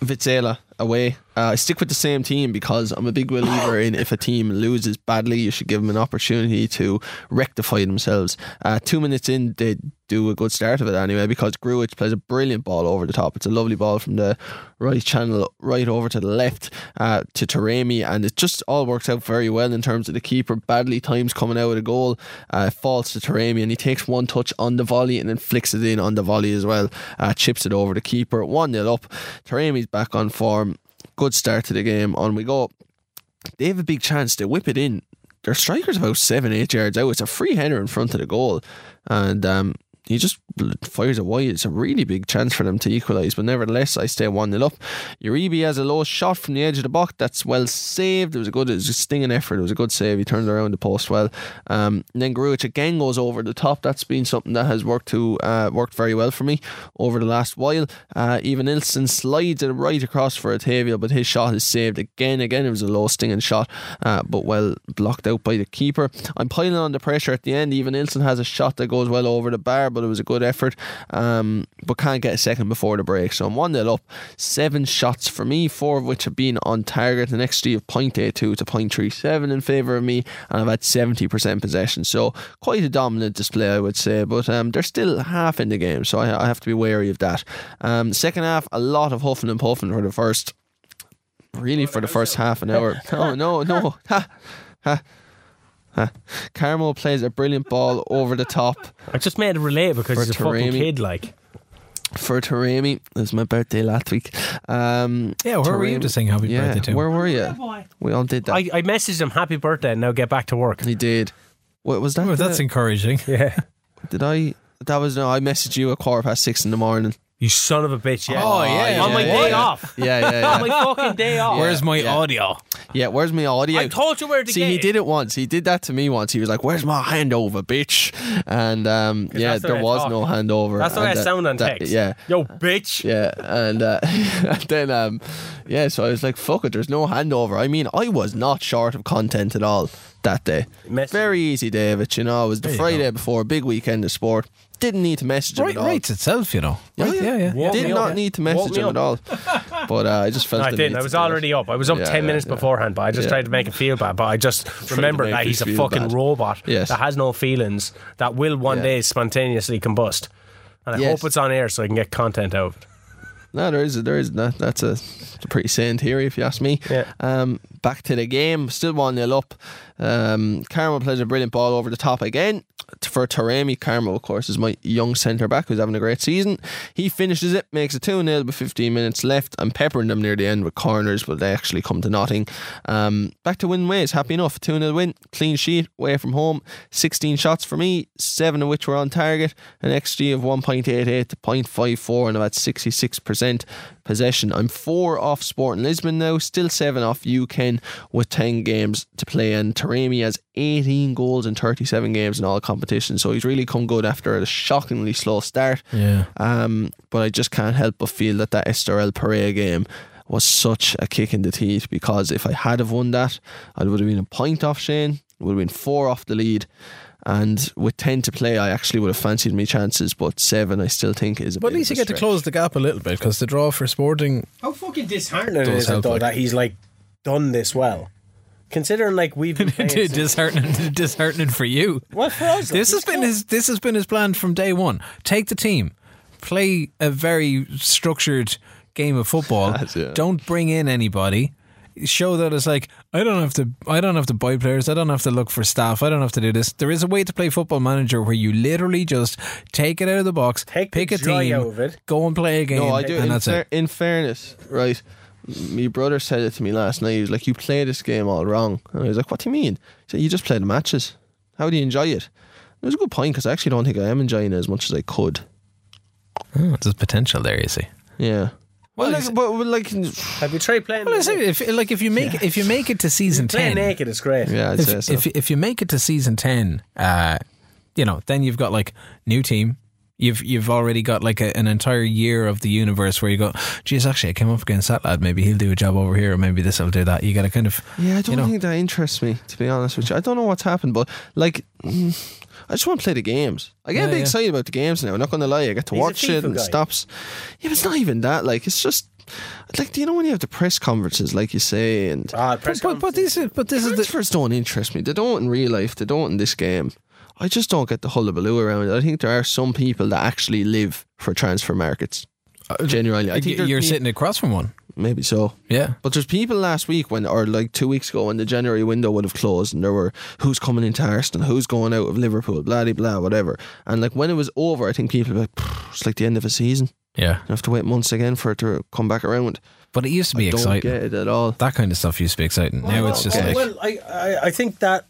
Vizela away. Uh, I stick with the same team because I'm a big believer in if a team loses badly, you should give them an opportunity to rectify themselves. Uh, two minutes in, they do a good start of it anyway because Grujic plays a brilliant ball over the top. It's a lovely ball from the right channel right over to the left uh, to Taremi, and it just all works out very well in terms of the keeper. Badly times coming out of the goal, uh, falls to Taremi, and he takes one touch on the volley and then flicks it in on the volley as well. Uh, chips it over the keeper, 1 0 up. Taremi's back on form. Good start to the game. On we go. They have a big chance. They whip it in. Their striker's about seven, eight yards out. It's a free header in front of the goal. And um, he just fires wide. It's a really big chance for them to equalise, but nevertheless, I stay 1 0 up. Uribe has a low shot from the edge of the box that's well saved. It was a good, it was a stinging effort. It was a good save. He turned around the post well. Um, then Grujic again goes over the top. That's been something that has worked to uh, worked very well for me over the last while. Uh, even Ilson slides it right across for Otavio, but his shot is saved again. Again, it was a low stinging shot, uh, but well blocked out by the keeper. I'm piling on the pressure at the end. Evanilson has a shot that goes well over the bar, but it was a good effort. Um, but can't get a second before the break. So I'm 1 0 up. Seven shots for me, four of which have been on target. An XG of 0.82 to 0.37 in favour of me, and I've had 70% possession. So quite a dominant display, I would say. But um, they're still half in the game, so I, I have to be wary of that. Um, second half, a lot of huffing and puffing for the first. Really, for the first half an hour. No, no, no. Ha, ha. Huh. Carmo plays a brilliant ball over the top I just made it relate because For he's a fucking Taremi. kid, like. for Taremi. It was my birthday last week. Um, Yeah, where were you Taremi- to sing happy yeah, birthday to? Where were you? We all did that. I, I messaged him happy birthday and now get back to work. he did. What was that? Oh, that's encouraging. Yeah. did I? That was no. I messaged you at quarter past six in the morning. You son of a bitch, yeah. Oh, yeah, On my yeah, day yeah. off. Yeah, yeah, yeah. On my fucking day off. Where's my yeah. audio? yeah, where's my audio? I told you where to See, get he it. did it once. He did that to me once. He was like, "Where's my handover, bitch?" And um, yeah, that's the there way I was talk. no handover. That's the way I And, uh, sound on that- text. Yeah, Yo, bitch. Yeah, and, uh, and then um, yeah, so I was like, "Fuck it, there's no handover." I mean, I was not short of content at all that day. Message. Very easy day of it, you know. It was the There Friday before a big weekend of sport. Didn't need to message him Right, at all. writes itself, you know. Yeah, Right, yeah. yeah, yeah. Did not up. need to message me him at all. But uh, I just felt No, I didn't. need I was do it. already up. I was up Yeah, 10 yeah, minutes yeah. beforehand, but I just Yeah. tried to make him feel bad. But I just remembered that he's a fucking bad. robot Yes. that has no feelings, that will one Yeah. day spontaneously combust. And I Yes. hope it's on air so I can get content out of it. No, there is, there is. That, that's a, a pretty sane theory, if you ask me. Yeah. Um, back to the game, still one 0 up. Um, Carmo plays a brilliant ball over the top again for Taremi. Carmo, of course, is my young centre back who's having a great season. He finishes it, makes it two 0 with 15 minutes left. I'm peppering them near the end with corners, but they actually come to nothing. Um, back to win ways, happy enough. Two 0 win, clean sheet, away from home. 16 shots for me, seven of which were on target. An XG of 1.88 to 0.54, and about 66% possession. I'm four off Sporting Lisbon now, still seven off UKen with 10 games to play. And Taremi has 18 goals in 37 games in all competitions, so he's really come good after a shockingly slow start. Yeah. Um, but I just can't help but feel that that Estoril Praia game was such a kick in the teeth because if I had have won that, I would have been a point off Shane, would have been four off the lead. And with 10 to play, I actually would have fancied me chances, but seven I still think is a But bit at least of you a get to close the gap a little bit because the draw for Sporting. How fucking disheartening is it though like- that he's like done this well? Considering like we've been playing disheartening, disheartening for you. Well, for us, This has he's been good. his. This has been his plan from day one. Take the team, play a very structured game of football. Yeah. Don't bring in anybody. Show that it's like I don't have to. I don't have to buy players. I don't have to look for staff. I don't have to do this. There is a way to play football manager where you literally just take it out of the box, Take the pick a team, out of it. go and play a game, No, I do. and In, that's fair, it. in fairness, right? My brother said it to me last night. He was like, "You play this game all wrong," and I was like, "What do you mean?" He said, "You just play the matches. How do you enjoy it?" It was a good point because I actually don't think I am enjoying it as much as I could. Oh, there's potential there. You see. Yeah. Well, Well, like, but, but like, Have you tried playing? Well, I say if like if you make if you make it to season playing ten, naked is great. yeah, I'd say if, so. if if you make it to season ten, uh, you know, then you've got like new team. You've you've already got like a, an entire year of the universe where you go, geez, actually, I came up against that lad. Maybe he'll do a job over here, or maybe this will do that. You got to kind of yeah, I don't you know. think that interests me to be honest with you. I don't know what's happened, but like, mm, I just want to play the games. I get Yeah, a bit yeah. excited about the games now. I'm not going to lie. I get to He's watch it and guy. it stops. Yeah, but it's not even that. Like it's just like do you know when you have the press conferences, like you say, and Ah, press But, but this is but this is the, don't interest me. They don't in real life. They don't in this game. I just don't get the hullabaloo around it. I think there are some people that actually live for transfer markets. Uh, Genuinely, I think you're there's- sitting across from one. maybe so. Yeah. But there's people last week when, or like two weeks ago, when the January window would have closed, and there were who's coming into Arsenal, who's going out of Liverpool, blah blah blah, whatever. And like when it was over, I think people were like, it's like the end of a season. Yeah. You have to wait months again for it to come back around. But it used to be I don't exciting. get it at all. That kind of stuff used to be exciting. now it's just okay. like well, I, I, I think that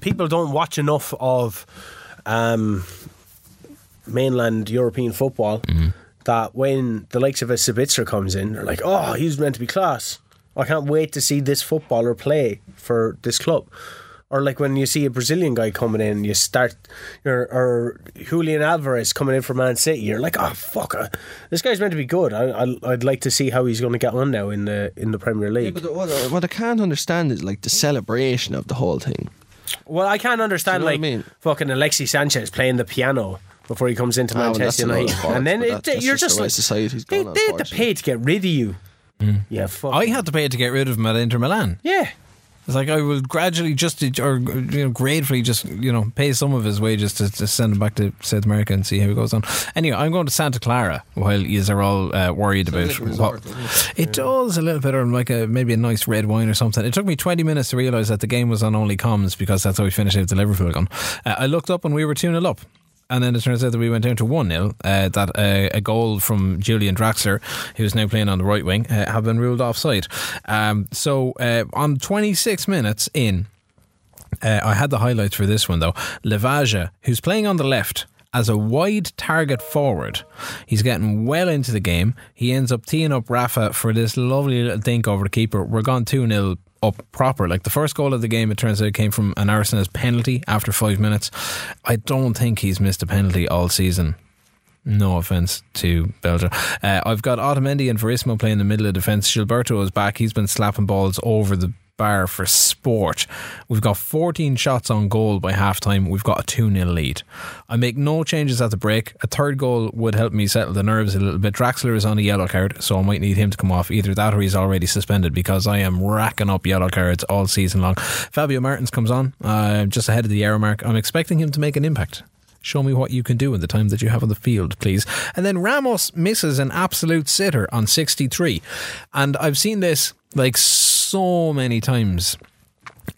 people don't watch enough of um, mainland European football Mm-hmm. that when the likes of a Sabitzer comes in, they're like, oh, he's meant to be class. I can't wait to see this footballer play for this club. Or like when you see a Brazilian guy coming in, you start, or, or Julian Alvarez coming in from Man City, you're like, oh fuck, uh, this guy's meant to be good. I, I, I'd like to see how he's going to get on now in the in the Premier League. But what, I- what I can't understand is like the celebration of the whole thing. Well, I can't understand you know like what I mean? fucking Alexis Sanchez playing the piano before he comes into Ah, well, Manchester that's a United, of and then it, that- you're just the just way like society's they, gone, they had to pay to get rid of you. Yeah, fuck. I had to pay to get rid of him at Inter Milan. yeah. It's like I will gradually just or you know gratefully just you know pay some of his wages to, to send him back to South America and see how he goes on. Anyway, I'm going to Santa Clara while you are all uh, worried about like what doesn't it does a little bit or like a maybe a nice red wine or something. It took me 20 minutes to realise that the game was on only comms because that's how we finished out the Liverpool gun. Uh, I looked up and we were 2 0 up. And then it turns out that we went down to 1 0. Uh, that uh, a goal from Julian Draxler, who's now playing on the right wing, uh, have been ruled offside. Um, so uh, on 26 minutes in, uh, I had the highlights for this one though. Livaja, who's playing on the left as a wide target forward, he's getting well into the game. He ends up teeing up Rafa for this lovely little dink over the keeper. We're gone 2 0 up proper. Like the first goal of the game, it turns out came from an Arsenal's penalty after five minutes. I don't think he's missed a penalty all season. No offense to Beljo. Uh, I've got Otamendi and Verissimo playing the middle of defence. Gilberto is back. He's been slapping balls over the bar for sport. We've got 14 shots on goal by halftime. We've got a 2 0 lead. I make no changes at the break. A third goal would help me settle the nerves a little bit. Draxler is on a yellow card, so I might need him to come off. Either that or he's already suspended because I am racking up yellow cards all season long. Fabio Martins comes on uh, just ahead of the arrow mark. I'm expecting him to make an impact. Show me what you can do in the time that you have on the field, please. And then Ramos misses an absolute sitter on 63. And I've seen this like so many times.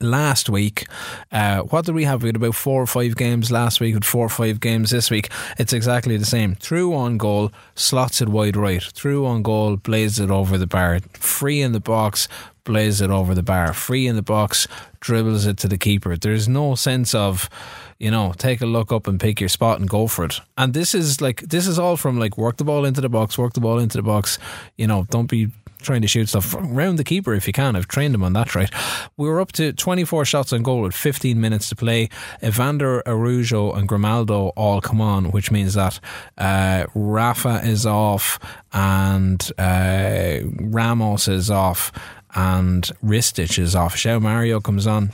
Last week, uh, what did we have? We had about four or five games last week, with four or five games this week. It's exactly the same. Through on goal, slots it wide right. Through on goal, blazes it over the bar. Free in the box, blazes it over the bar. Free in the box, dribbles it to the keeper. There's no sense of you know, take a look up and pick your spot and go for it. And this is like this is all from like work the ball into the box, work the ball into the box. You know, don't be trying to shoot stuff round the keeper if you can. I've trained him on that right. We were up to 24 shots on goal with 15 minutes to play. Evander Araujo and Grimaldo all come on, which means that uh, Rafa is off and uh, Ramos is off and Ristic is off. João Mario comes on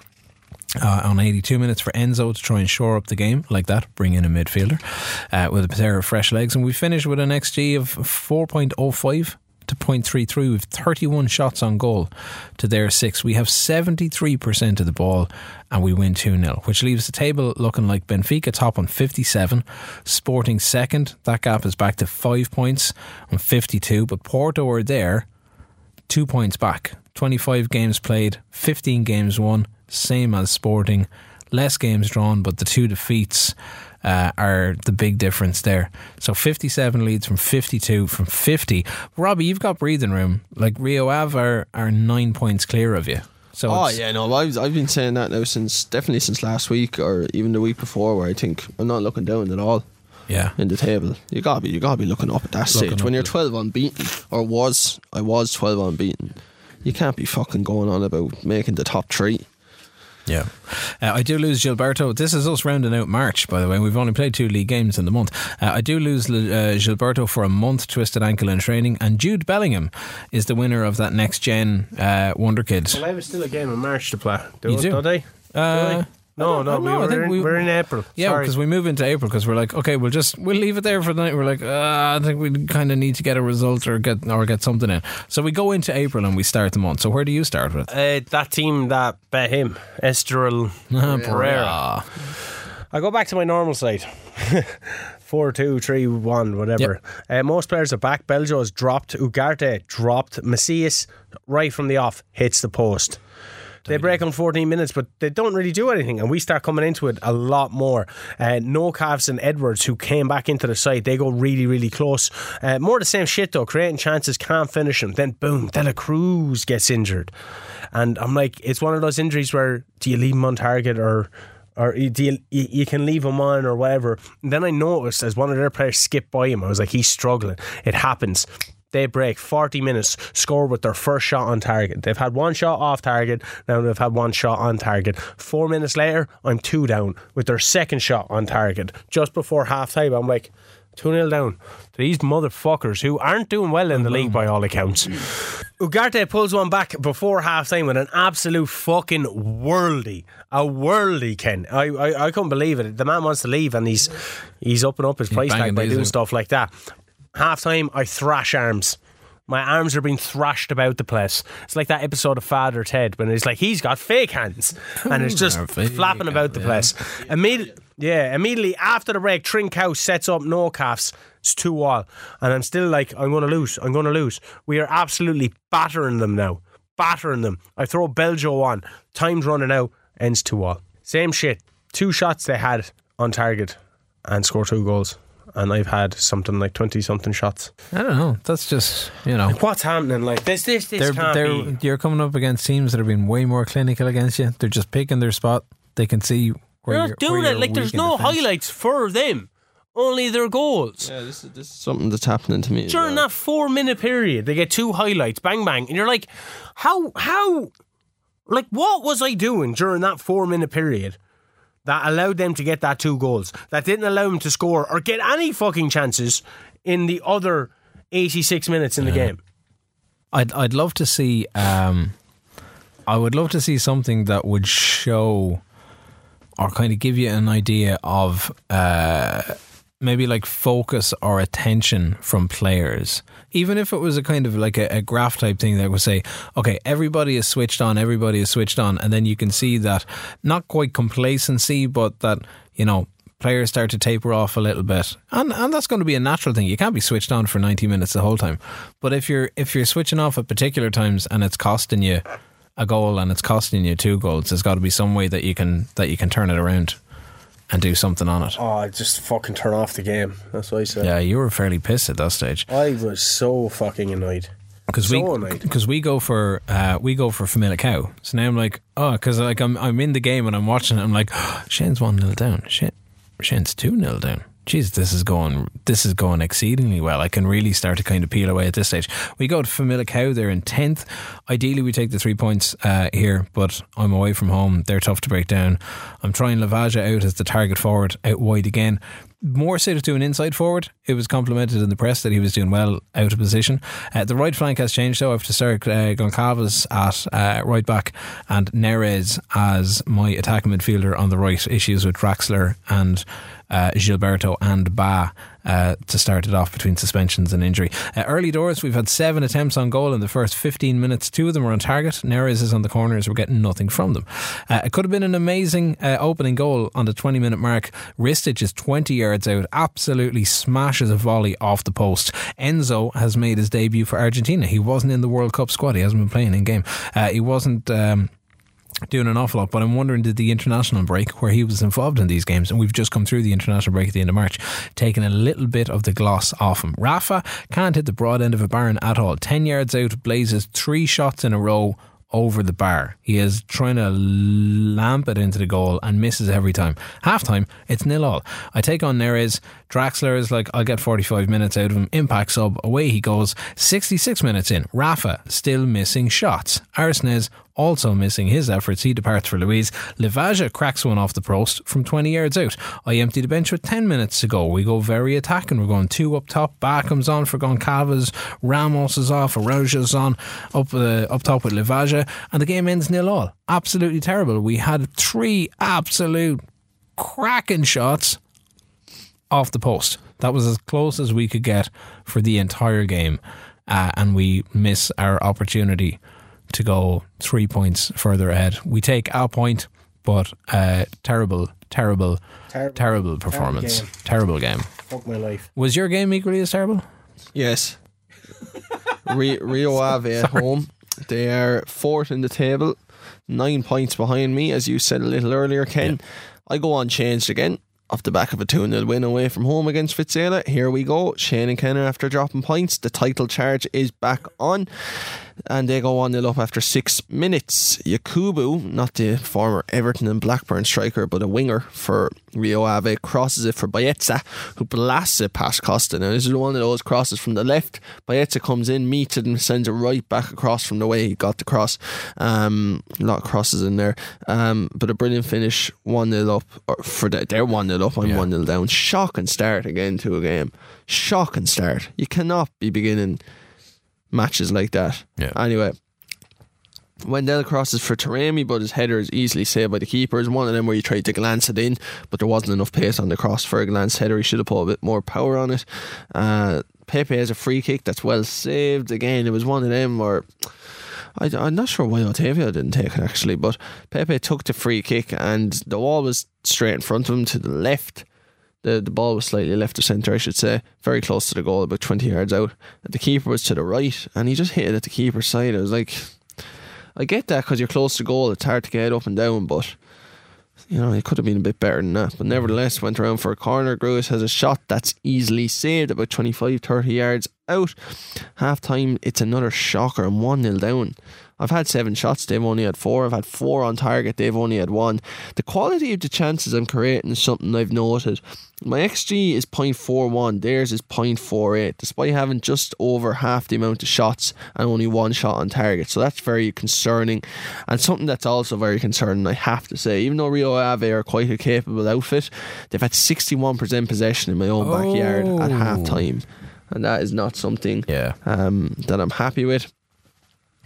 uh, on 82 minutes for Enzo to try and shore up the game like that, bring in a midfielder uh, with a pair of fresh legs. And we finish with an XG of 4.05 to 0.33 with 31 shots on goal to their six. We have 73% of the ball and we win 2 0, which leaves the table looking like Benfica top on 57, Sporting second. That gap is back to five points on 52, but Porto are there two points back. 25 games played, 15 games won, same as Sporting. Less games drawn, but the two defeats uh, are the big difference there. So 57 leads from 52 from 50. Robbie, you've got breathing room. Like Rio Ave are, are nine points clear of you. So Oh yeah, no, I've I've been saying that now since definitely since last week or even the week before, where I think I'm not looking down at all yeah. in the table. You gotta be you gotta be looking up at that Looking stage when you're 12 unbeaten or was I was 12 unbeaten. You can't be fucking going on about making the top three. Yeah. Uh, I do lose Gilberto. This is us rounding out March, by the way. We've only played two league games in the month. Uh, I do lose uh, Gilberto for a month, twisted ankle in training. And Jude Bellingham is the winner of that next gen uh, Wonder Kid. Well, I have still a game in March to play. Do You do? Don't I? Uh, No, I no, we know, I were, think in, we- we're in April. Yeah, because we move into April because we're like, okay, we'll just we'll leave it there for the night. We're like, uh, I think we kind of need to get a result or get or get something in. So we go into April and we start the month. So where do you start with? Uh, that team that bet him, Estoril Praia. I go back to my normal side. Four, two, three, one, whatever. Uh, most players are back. Beljo has dropped. Ugarte dropped. Macias, right from the off, hits the post. They break on 14 minutes, but they don't really do anything. And we start coming into it a lot more. Uh, Goncalves and Edwards, who came back into the side, they go really, really close. Uh, more the same shit, though. Creating chances, can't finish them. Then, boom, Dela Cruz gets injured. And I'm like, it's one of those injuries where do you leave him on target or. Or you, do you, you, you can leave him on or whatever. And then I noticed as one of their players skipped by him, I was like, he's struggling. It happens. They break 40 minutes, score with their first shot on target. They've had one shot off target, now they've had one shot on target. Four minutes later, I'm two down with their second shot on target. Just before half time, I'm like, 2 0 down. to These motherfuckers who aren't doing well in the league by all accounts. Ugarte pulls one back before half time with an absolute fucking worldy. A worldy, Ken. I, I, I couldn't believe it. The man wants to leave and he's he's upping up his price tag by doing stuff like that. Half time, I thrash arms. My arms are being thrashed about the place. It's like that episode of Father Ted when it's like he's got fake hands and it's just flapping about the place. Immediately, yeah, immediately after the break, Trincao sets up Goncalves. It's two all, and I'm still like, I'm going to lose. I'm going to lose. We are absolutely battering them now, battering them. I throw Beljo on. Time's running out. Ends two all. Same shit. Two shots they had on target and score two goals. And I've had something like twenty something shots. I don't know. That's just you know. What's happening? Like this, this, this They're, can't they're, be. you're coming up against teams that have been way more clinical against you. They're just picking their spot. They can see where They're you're not doing where it. you're Like there's no defence. highlights for them. Only their goals. Yeah, this is, this is something that's happening to me. During well. that four minute period, they get two highlights, bang bang, and you're like, how how like what was I doing during that four minute period that allowed them to get that two goals? That didn't allow them to score or get any fucking chances in the other eighty six minutes in the game. I'd I'd love to see. Um, I would love to see something that would show, or kind of give you an idea of uh, maybe like focus or attention from players. Even if it was a kind of like a, a graph type thing that would say, okay, everybody is switched on, everybody is switched on, and then you can see that not quite complacency, but that you know players start to taper off a little bit, and and that's going to be a natural thing. You can't be switched on for ninety minutes the whole time, but if you're if you're switching off at particular times and it's costing you a goal and it's costing you two goals, there's got to be some way that you can that you can turn it around and do something on it. Oh, I just fucking turn off the game. That's what I said. Yeah, you were fairly pissed at that stage I was so fucking annoyed. because So we because we go for uh, we go for Cow. So now I'm like, oh, because like I'm I'm in the game and I'm watching it. I'm like, Shane's one 0 down. Shit, Shane's two 0 down. Jeez, this is going this is going exceedingly well. I can really start to kind of peel away at this stage. We go to Cow. They're in tenth. Ideally, we take the three points uh, here, but I'm away from home. They're tough to break down. I'm trying Livaja out as the target forward out wide again more suited to an inside forward. It was complimented in the press that he was doing well out of position. Uh, the right flank has changed though. I have to start uh, Goncalves at uh, right back and Neres as my attacking midfielder on the right. Issues with Draxler and uh, Gilberto and Ba. Uh, to start it off between suspensions and injury. Uh, early doors, we've had seven attempts on goal in the first 15 minutes. Two of them were on target. Neres is on the corners. We're getting nothing from them. Uh, it could have been an amazing uh, opening goal on the 20 minute mark. Ristic is 20 yards out, absolutely smashes a volley off the post. Enzo has made his debut for Argentina. He wasn't in the World Cup squad. He hasn't been playing in game. Uh, he wasn't. Um, doing an awful lot, but I'm wondering did the international break where he was involved in these games, and we've just come through the international break at the end of March, taking a little bit of the gloss off him. Rafa can't hit the broad end of a barn at all. Ten yards out, blazes three shots in a row over the bar. He is trying to lamp it into the goal and misses every time. Half time, it's nil all. I take on Neres. Draxler is like, I'll get 45 minutes out of him. Impact sub, away he goes. 66 minutes in. Rafa still missing shots. Aursnes also missing his efforts. He departs for Louise. Livaja cracks one off the post from 20 yards out. I empty the bench with 10 minutes to go. We go very attacking. We're going two up top. Backham's on for Goncalves. Ramos is off. Araujo's on up uh, up top with Livaja. And the game ends nil all. Absolutely terrible. We had three absolute cracking shots off the post. That was as close as we could get for the entire game. Uh, and we miss our opportunity to go three points further ahead. We take our point, but uh, terrible, terrible, Terrible. terrible performance. game. Terrible game. Fuck my life. Was your game equally as terrible? Yes. Re- Rio Ave at home. They are fourth in the table, nine points behind me, as you said a little earlier, Ken. I go unchanged again. Off the back of a 2 0 win away from home against Vizela. Here we go. Shane and Kenner after dropping points. The title charge is back on. And they go 1 0 up after six minutes. Yakubu, not the former Everton and Blackburn striker, but a winger for Rio Ave, crosses it for Baeza, who blasts it past Costa. Now, this is one of those crosses from the left. Baeza comes in, meets it, and sends it right back across from the way he got the cross. Um, a lot of crosses in there. Um, but a brilliant finish, 1 0 up. Or for the, they're 1 0 up, I'm Yeah. 1 0 down. Shocking start again to a game. Shocking start. You cannot be beginning matches like that. Yeah. Anyway, Wendell crosses for Taremi, but his header is easily saved by the keeper. It's one of them where you tried to glance it in, but there wasn't enough pace on the cross for a glance header. He should have put a bit more power on it. Uh, Pepe has a free kick that's well saved. Again, it was one of them where. I, I'm not sure why Otavio didn't take it actually, but Pepe took the free kick and the wall was straight in front of him to the left. The the ball was slightly left of centre, I should say, very close to the goal, about 20 yards out. The keeper was to the right and he just hit it at the keeper's side. I was like, I get that because you're close to goal, it's hard to get up and down, but you know, it could have been a bit better than that. But nevertheless, went around for a corner. Grujic has a shot that's easily saved, about 25, 30 yards out. Half time, it's another shocker and 1 0 down. I've had seven shots, they've only had four. I've had four on target, they've only had one. The quality of the chances I'm creating is something I've noted. My XG is 0.41, theirs is 0.48, despite having just over half the amount of shots and only one shot on target. So that's very concerning. And something that's also very concerning, I have to say, even though Rio Ave are quite a capable outfit, they've had 61% possession in my own backyard at Oh. half time. And that is not something Yeah. um, that I'm happy with.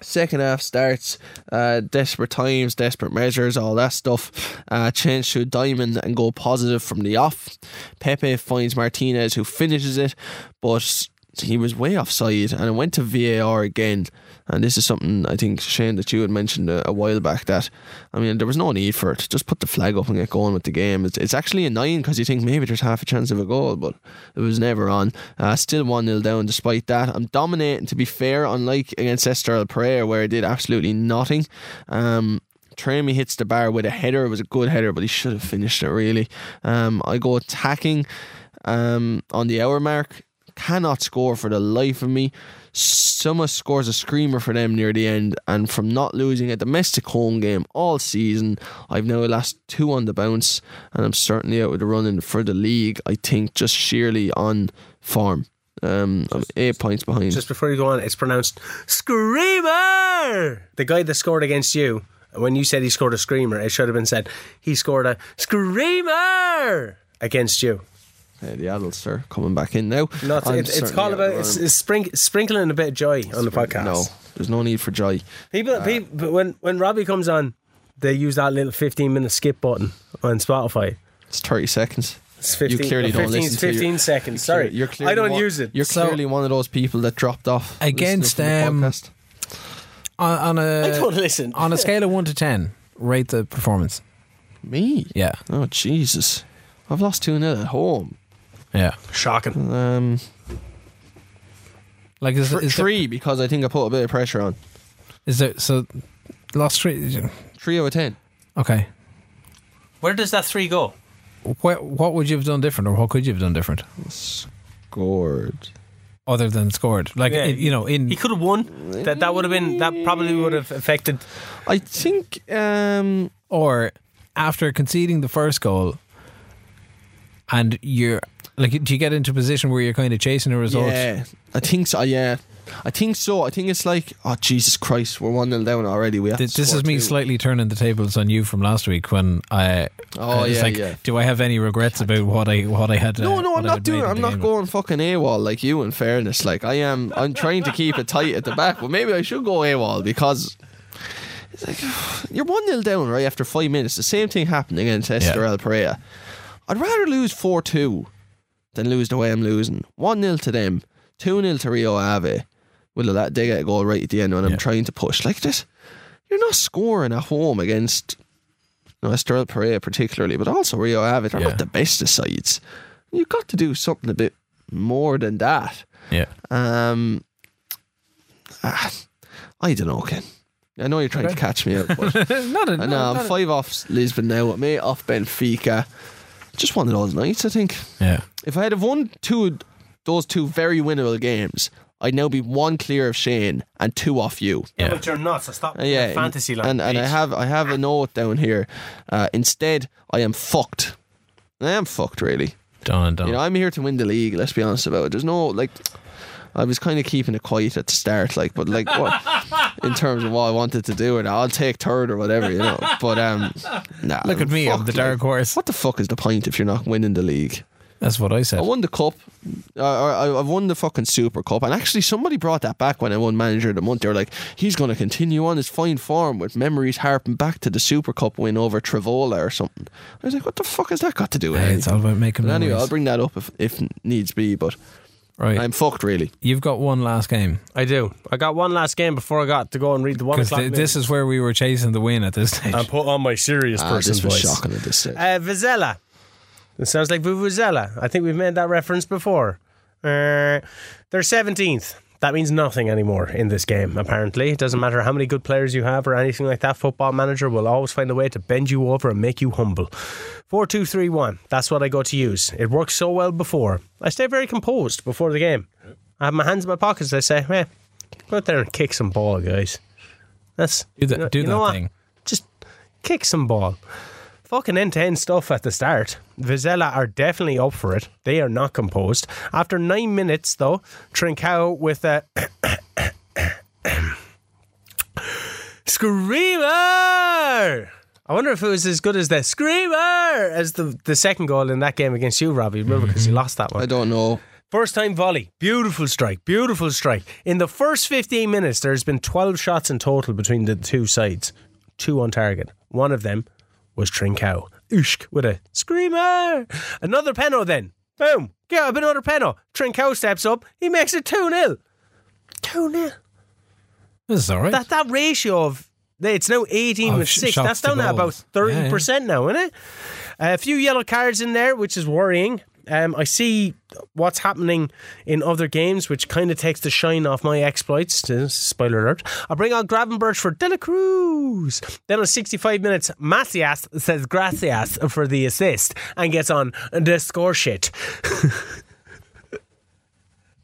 Second half starts, uh, desperate times, desperate measures, all that stuff. Uh, change to diamond and go positive from the off. Pepe finds Martinez, who finishes it, but he was way offside and it went to VAR again. And this is something I think, Shane, that you had mentioned a, a while back that, I mean, there was no need for it. Just put the flag up and get going with the game. It's, it's actually annoying because you think maybe there's half a chance of a goal, but it was never on. Uh, still 1 0 down despite that. I'm dominating, to be fair, unlike against Estoril Praia, where I did absolutely nothing. Um, hits the bar with a header. It was a good header, but he should have finished it really. Um, I go attacking um, on the hour mark. Cannot score for the life of me. Summa scores a screamer for them near the end, and from not losing a domestic home game all season, I've now lost two on the bounce, and I'm certainly out of the running for the league. I think just sheerly on form. Um, I'm eight points behind. Just before you go on, it's pronounced Screamer! The guy that scored against you, when you said he scored a screamer, it should have been said he scored a Screamer against you. Uh, the adults are coming back in now. Not, I'm it, it's certainly called of about it's, it's sprink, sprinkling a bit of joy on the podcast. No, there's no need for joy. People, people, but when when Robbie comes on, they use that little fifteen minute skip button on Spotify. It's 30 seconds. It's 15, you clearly uh, don't 15, listen to 15 your- seconds. Sorry, you're clearly I don't one, use it. You're So- clearly one of those people that dropped off Against, listening from the um, podcast. On, on a I don't listen. on a scale of one to ten, rate the performance. Me? Yeah, Oh Jesus! I've lost two 0 at home. Yeah. Shocking. Um, Like is, thr- is there, three because I think I put a bit of pressure on. is there so lost three? Three out of ten. Okay. Where does that three go? What what would you have done different, or what could you have done different, Scored. other than scored? Like Yeah. in- you know, in He could have won. That that would have been that probably would have affected. I think. Um, or after conceding the first goal, and you're like, do you get into a position where you're kind of chasing a result? Yeah, I think so. Yeah, I think so. I think it's like, oh Jesus Christ, we're one 0 down already. We have this, is me two. slightly turning the tables on you from last week when I. Oh uh, yeah, like, yeah. Do I have any regrets about what I what I had? No, uh, no, I'm not doing. I'm not going fucking AWOL like you. In fairness, like I am. I'm trying to keep it tight at the back, but maybe I should go AWOL because. It's like, you're 1 0 down, right? After five minutes. The same thing happened against Estoril yeah. Praia. I'd rather lose 4 2 then lose the way I'm losing. 1 0 to them, 2 0 to Rio Ave. will that they get a goal right at the end when yeah. I'm trying to push. Like this, you're not scoring at home against you know, Estoril Praia, particularly, but also Rio Ave. They're yeah. not the best of sides. You've got to do something a bit more than that. Yeah. Um, ah, I don't know, Ken. I know you're trying okay. to catch me out, but not a, I know, I'm five a... off Lisbon now. Me off Benfica. Just one of those nights, I think. Yeah. If I had have won two of those two very winnable games, I'd now be one clear of Shane and two off you. Yeah. But you're not, so stop Uh, yeah, fantasy and, land. and I have I have a note down here. Uh, instead, I am fucked. I am fucked, really. Done and done. You know, I'm here to win the league. Let's be honest about it. There's no like. I was kind of keeping it quiet at the start, like, but like, what in terms of what I wanted to do, and I'll take third or whatever, you know. But um, nah, Look at me, I'm the dark like. horse. What the fuck is the point if you're not winning the league? That's what I said. I won the cup. Uh, I, I've won the fucking Super Cup, and actually, somebody brought that back when I won Manager of the Month. They were like, "He's going to continue on his fine form with memories harping back to the Super Cup win over Travola or something." I was like, "What the fuck has that got to do with Hey, it's all about making But anyway. I'll bring that up if, if needs be. But right. I'm fucked, really. You've got one last game I do. I got one last game before I got to go and read the one because o'clock. th- this is where we were chasing the win at this stage. and put on my serious Ah, person this was voice. shocking at this stage. Uh, Vizela. It sounds like Vuvuzela. I think we've made that reference before. Uh, they're 17th. That means nothing anymore in this game, apparently. It doesn't matter how many good players you have or anything like that. Football manager will always find a way to bend you over and make you humble. 4 2 3 1. That's what I go to use. It worked so well before. I stay very composed before the game. I have my hands in my pockets. I say, hey, go out there and kick some ball, guys. That's do that, you know- do you that know what? thing. just kick some ball. Fucking end to end stuff at the start. Vizela are definitely up for it. They are not composed. After nine minutes, though, Trincao with a screamer. I wonder if it was as good as the screamer as the, the second goal in that game against you, Robbie. Remember, because you mm-hmm. lost that one. I don't know. First time volley. Beautiful strike. Beautiful strike. In the first 15 minutes, there's been 12 shots in total between the two sides. Two on target. One of them was Trincao. Ushk with a screamer. Another penalty then. Boom. Get up another penalty. Trincao steps up. He makes it 2 0. 2 0. This is all right. That, that ratio of. It's now 18 Oh, with sh- 6. That's down to about 30% now, isn't it? a few yellow cards in there, which is worrying. Um, I see what's happening in other games, which kind of takes the shine off my exploits. Spoiler alert. I bring on Gravenberch for De La Cruz. Then on 65 minutes, Macias says gracias for the assist and gets on the score shit.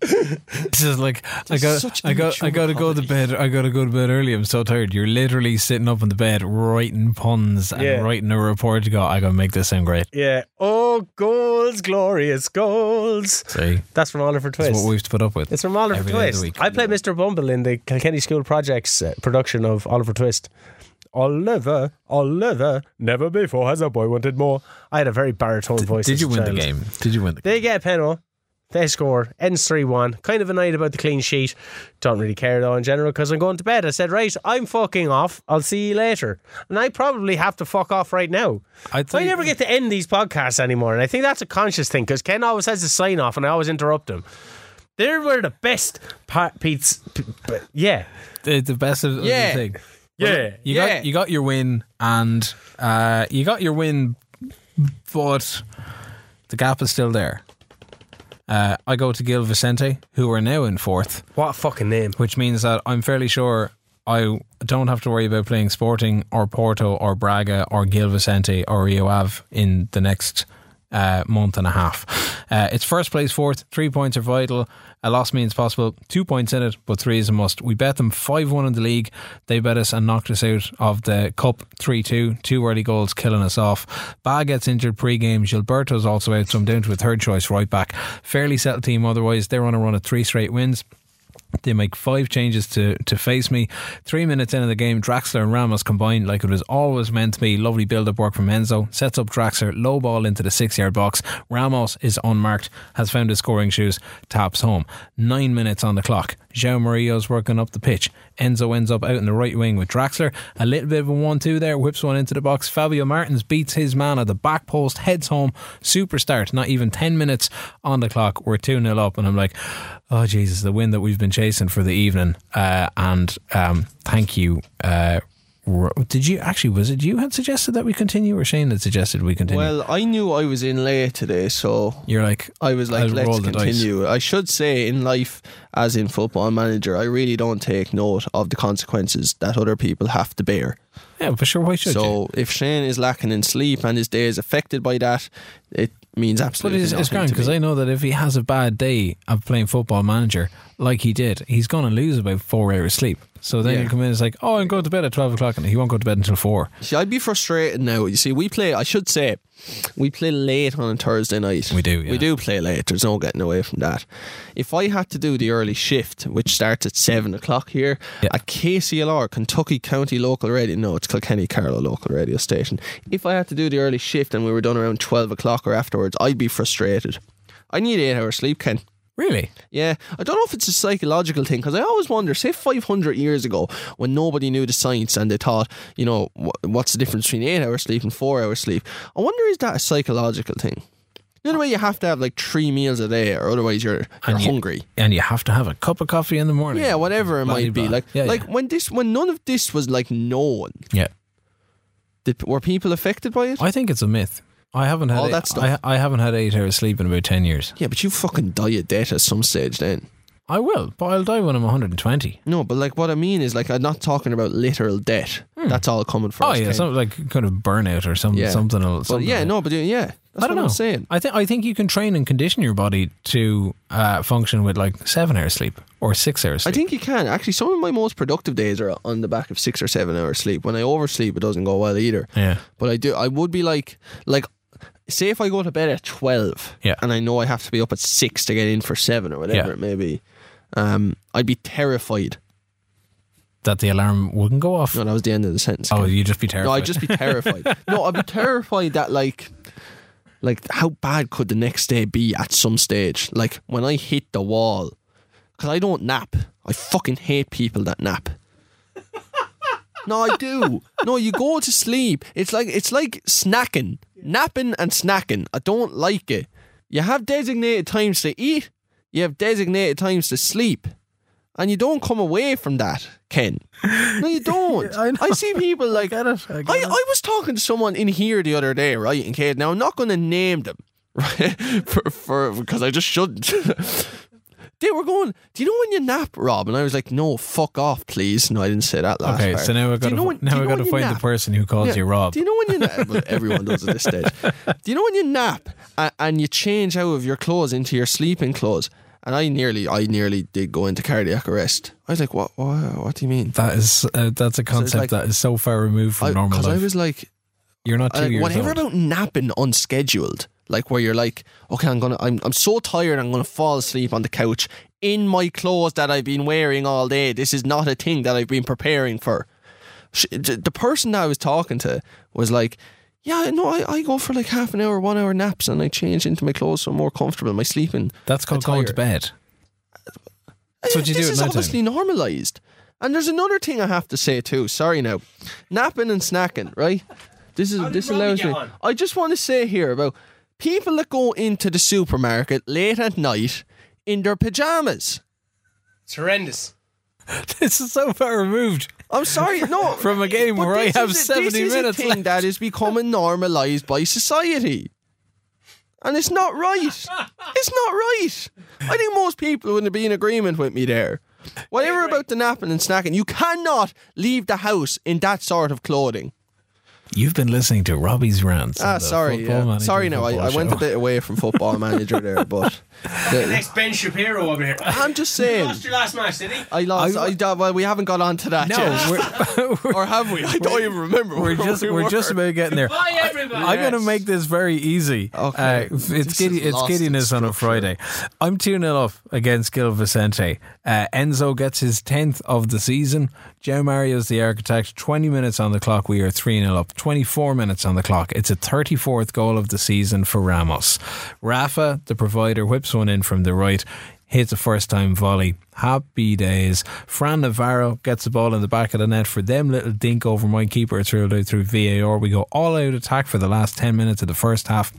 This is like I got I got I got to go to bed. I got to go to bed early. I'm so tired. You're literally sitting up in the bed writing puns and Yeah. writing a report to go. I got to make this sound great. Yeah. Oh, goals, glorious goals. See, That's from Oliver Twist. that's what we have to put up with. It's from Oliver every day of the Twist. I played Mr. Bumble in the Kilkenny School Projects uh, production of Oliver Twist. Oliver, Oliver, never before has a boy wanted more. I had a very baritone voice. Did you win the game? Did you win the? They get a penalty. They score. Ends 3 1. Kind of annoyed about the clean sheet. Don't really care though in general because I'm going to bed. I said, right, I'm fucking off. I'll see you later. And I probably have to fuck off right now. I'd I never get to end these podcasts anymore. And I think that's a conscious thing because Ken always has to sign off and I always interrupt him. They were the best part, Pete's. P- p- yeah. the, the best of, of Yeah. the thing. Yeah. You Yeah. got you got your win, and uh, you got your win, but the gap is still there. Uh, I go to Gil Vicente, who are now in fourth, What a fucking name. which means that I'm fairly sure I don't have to worry about playing Sporting or Porto or Braga or Gil Vicente or Rio Ave in the next uh, month and a half. Uh, it's first place fourth. Three points are vital. A loss means possible. Two points in it, but three is a must. We bet them 5 1 in the league. They bet us and knocked us out of the Cup 3 2. Two early goals killing us off. Ba gets injured pre game. Gilberto's also out, so I'm down to a third choice right back. Fairly settled team otherwise. They're on a run of three straight wins. They make five changes to, to face me. Three minutes into the game, Draxler and Ramos combined like it was always meant to be. Lovely build up work from Enzo. Sets up Draxler, low ball into the six yard box. Ramos is unmarked, has found his scoring shoes, taps home. Nine minutes on the clock. João Murillo's working up the pitch. Enzo ends up out in the right wing with Draxler. A little bit of a 1 2 there, whips one into the box. Fabio Martins beats his man at the back post, heads home. Super start. Not even 10 minutes on the clock. We're 2 0 up, and I'm like, oh, Jesus, the win that we've been chasing for the evening. Uh, and um, thank you. Uh, did you actually? Was it you had suggested that we continue, or Shane had suggested we continue? Well, I knew I was in late today, so You're like, I was like, I'll let's roll the dice. continue. I should say, in life, as in football manager, I really don't take note of the consequences that other people have to bear. yeah, but sure, why should you? so if Shane is lacking in sleep and his day is affected by that, it means absolutely. But it's, it's grand because. I know that if he has a bad day of playing football manager like he did, he's going to lose about four hours sleep. So then Yeah. you come in, it's like, oh, I'm going to bed at 12 o'clock, and he won't go to bed until four. See, I'd be frustrated now. You see, we play. I should say, we play late on a Thursday night. We do, yeah. We do play late. There's no getting away from that. If I had to do the early shift, which starts at seven o'clock here Yeah. at KCLR, Kentucky County Local Radio, no, it's Kilkenny Carlow Local Radio Station. If I had to do the early shift and we were done around twelve o'clock or afterwards, I'd be frustrated. I need eight hours sleep, Ken. Really? Yeah, I don't know if it's a psychological thing because I always wonder, say 500 years ago when nobody knew the science and they thought, you know, wh- what's the difference between eight hours sleep and four hours sleep? I wonder is that a psychological thing? The other way you have to have like three meals a day or otherwise you're, you're And you- hungry. And you have to have a cup of coffee in the morning. Yeah, whatever it might be. Like, Yeah, like yeah. when this, when none of this was like known, Yeah. did, were people affected by it? I think it's a myth. I haven't had All eight- that stuff. I, I haven't had eight hours sleep in about 10 years. yeah, but you fucking die of death at some stage then. I will, but I'll die when I'm 120. No, but like what I mean is like I'm not talking about literal death. That's all coming from. Oh, yeah, something like kind of burnout or something. Yeah. Something, But something yeah, like- no, but yeah, that's I don't what know. I'm saying. I think I think you can train and condition your body to uh, function with like seven hours sleep or six hours Sleep. I think you can. Actually, some of my most productive days are on the back of six or seven hours sleep. When I oversleep, it doesn't go well either. yeah, But I do. I would be like, like, say if I go to bed at twelve, Yeah. and I know I have to be up at six to get in for seven or whatever Yeah. it may be, um, I'd be terrified. that the alarm wouldn't go off. No, that was the end of the sentence. Oh, you'd just be terrified. no, I'd just be terrified. no, I'd be terrified that like. Like, how bad could the next day be at some stage? Like, when I hit the wall. Because I don't nap. I fucking hate people that nap. No, I do. No, you go to sleep. It's like it's like snacking, napping and snacking. I don't like it. You have designated times to eat. You have designated times to sleep, and you don't come away from that, Ken. No, you don't. I. I see people like get it, I I. I was talking to someone in here the other day, right? In case now I'm not going to name them, right? For for because I just shouldn't. They were going, Do you know when you nap, Rob? And I was like, No, fuck off, please. No, I didn't say that last time. okay, part. so now we've got to when- now we've know got to find the person who calls Yeah. you Rob. Do you know when you nap? well, everyone does at this stage. Do you know when you nap and, and you change out of your clothes into your sleeping clothes? And I nearly, I nearly did go into cardiac arrest. I was like, what? What, what do you mean? that is uh, that's a concept like- that is so far removed from normal Because I, was like, You're not two uh, years whatever old. about napping unscheduled, like where you're like, okay, I'm gonna, I'm, I'm so tired, I'm gonna fall asleep on the couch in my clothes that I've been wearing all day. This is not a thing that I've been preparing for. Sh- The person that I was talking to was like, yeah, no, I, I go for like half an hour, one hour naps, and I change into my clothes so I'm more comfortable. My sleeping. That's called going to bed. That's what you this do at is night obviously normalised. And there's another thing I have to say too. Sorry now, napping and snacking. Right. This is this Robbie allows me. on? I just want to say here about people that go into the supermarket late at night in their pajamas. It's horrendous. this is so far removed I'm sorry, no. from a game where I have a- 70 this is minutes a thing left. that is becoming normalised by society. And it's not right. It's not right. I think most people would be in agreement with me there. Whatever about the napping and snacking, you cannot leave the house in that sort of clothing. You've been listening to Robbie's rants. Ah, sorry, yeah. Sorry. No, I, I went a bit away from football manager there, but The- Next Ben Shapiro over here. I'm just You saying. lost your last match, did he? I lost. I, I- well, we haven't got on to that No, yet. we're, or have we? I don't even remember. we're where just we we're were. just about getting there. Bye, everybody. I'm going to make this very easy. Okay. Uh, it's giddy, it's giddiness on a. Friday. I'm 2 0 up against Gil Vicente. Uh, Enzo gets his 10th of the season. João Mario's the architect. 20 minutes on the clock. We are 3 0 up. 24 minutes on the clock. It's a 34th goal of the season for Ramos. Rafa, the provider, whips one in from the right. Hits a first time volley. Happy days. Fran Navarro gets the ball in the back of the net for them little dink over my keeper. It's ruled out through VAR. We go all out attack for the last 10 minutes of the first half.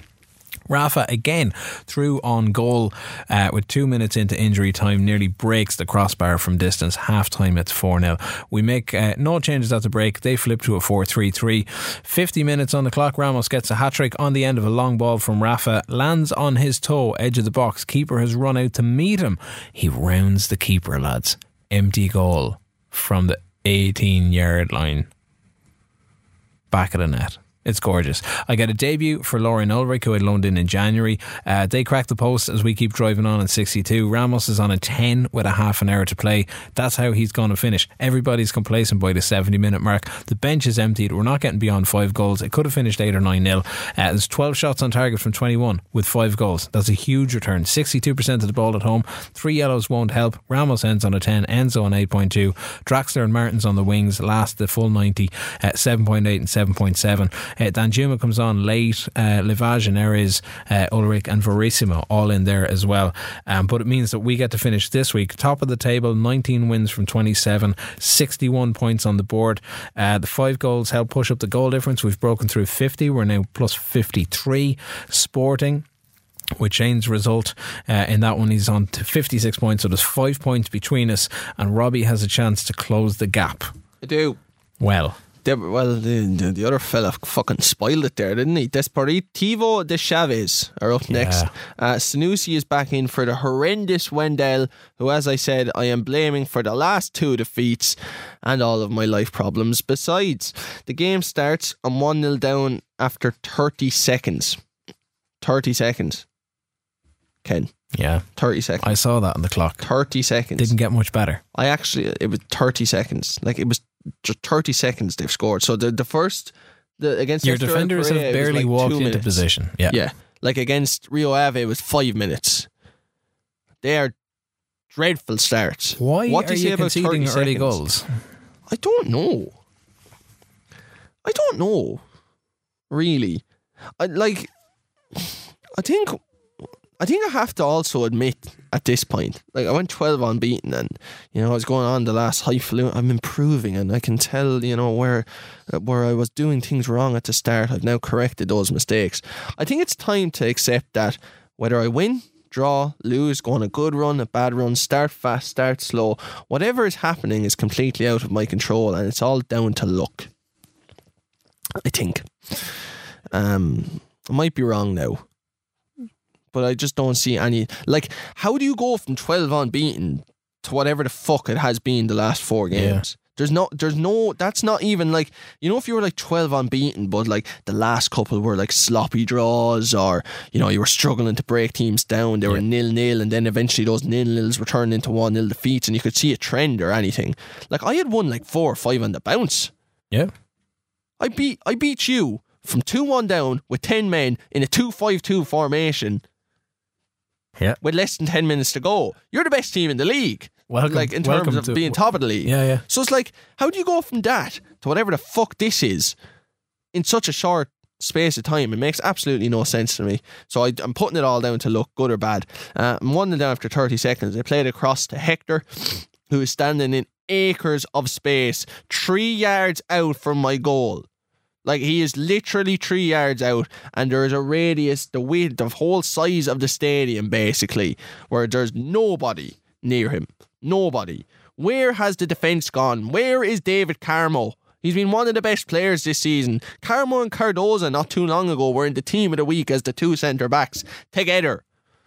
Rafa again through on goal uh, with two minutes into injury time, nearly breaks the crossbar from distance. Half time, it's 4 0. We make uh, no changes at the break. They flip to a 4 3 3. 50 minutes on the clock. Ramos gets a hat trick on the end of a long ball from Rafa, lands on his toe, edge of the box. Keeper has run out to meet him. He rounds the keeper, lads. Empty goal from the 18 yard line back of the net. It's gorgeous. I get a debut for Lauren Ulrich, who I loaned in in January. Uh, they crack the post as we keep driving on in 62. Ramos is on a 10 with a half an hour to play. That's how he's going to finish. Everybody's complacent by the 70 minute mark. The bench is emptied. We're not getting beyond five goals. It could have finished 8 or 9 nil. Uh, there's 12 shots on target from 21 with five goals. That's a huge return. 62% of the ball at home. Three yellows won't help. Ramos ends on a 10. Enzo on 8.2. Draxler and Martins on the wings last the full 90 at 7.8 and 7.7. Uh, Danjuma comes on late. Uh, Livaja and Erez, uh, Ulrich and Verissimo all in there as well. Um, but it means that we get to finish this week top of the table, 19 wins from 27, 61 points on the board. Uh, the five goals help push up the goal difference. We've broken through 50. We're now plus 53. Sporting with Shane's result uh, in that one, he's on to 56 points. So there's five points between us, and Robbie has a chance to close the gap. I do. Well, well, the, the, the other fella fucking spoiled it there, didn't he? Desportivo de Chaves are up next. Uh, Sanusi is back in for the horrendous Wendell, who, as I said, I am blaming for the last two defeats and all of my life problems. Besides, the game starts. I'm 1 0 down after 30 seconds. 30 seconds. Ken, yeah, 30 seconds. I saw that on the clock. 30 seconds. Didn't get much better. I actually it was thirty seconds. Like it was just thirty seconds they've scored. So the the first the against Your defenders have Correa, it was barely like walked into minutes. position. Yeah. Yeah, like against Rio Ave it was five minutes. They are dreadful starts. Why What do you say about conceding 30 early seconds? goals? I don't know. I don't know. Really, I like. I think. I think I have to also admit at this point, like I went twelve unbeaten, and you know I was going on the last highfalutin. I'm improving, and I can tell you know where where I was doing things wrong at the start. I've now corrected those mistakes. I think it's time to accept that whether I win, draw, lose, go on a good run, a bad run, start fast, start slow, whatever is happening is completely out of my control, and it's all down to luck. I think. Um, I might be wrong now, but I just don't see any. Like, how do you go from twelve unbeaten to whatever the fuck it has been the last four Yeah. games? There's no, there's no. That's not even like you know if you were like twelve unbeaten, but like the last couple were like sloppy draws, or you know you were struggling to break teams down. They were Yeah. nil nil, and then eventually those nil nils were turned into one nil defeats, and you could see a trend or anything. Like I had won like four or five on the bounce. Yeah. I beat I beat you from two one down with ten men in a two five two formation Yeah. with less than ten minutes to go. You're the best team in the league. Welcome- like in terms of to- being top of the league. Yeah, yeah. So it's like, how do you go from that to whatever the fuck this is in such a short space of time? It makes absolutely no sense to me. So I, I'm putting it all down to look good or bad. Uh, I'm one down after 30 seconds. They played across to Hector, who is standing in acres of space, three yards out from my goal. Like he is literally three yards out, and there is a radius, the width, the whole size of the stadium, basically, where there's nobody near him. Nobody. Where has the defence gone? Where is David Carmo? He's been one of the best players this season. Carmo and Cardoso not too long ago were in the team of the week as the two centre backs together.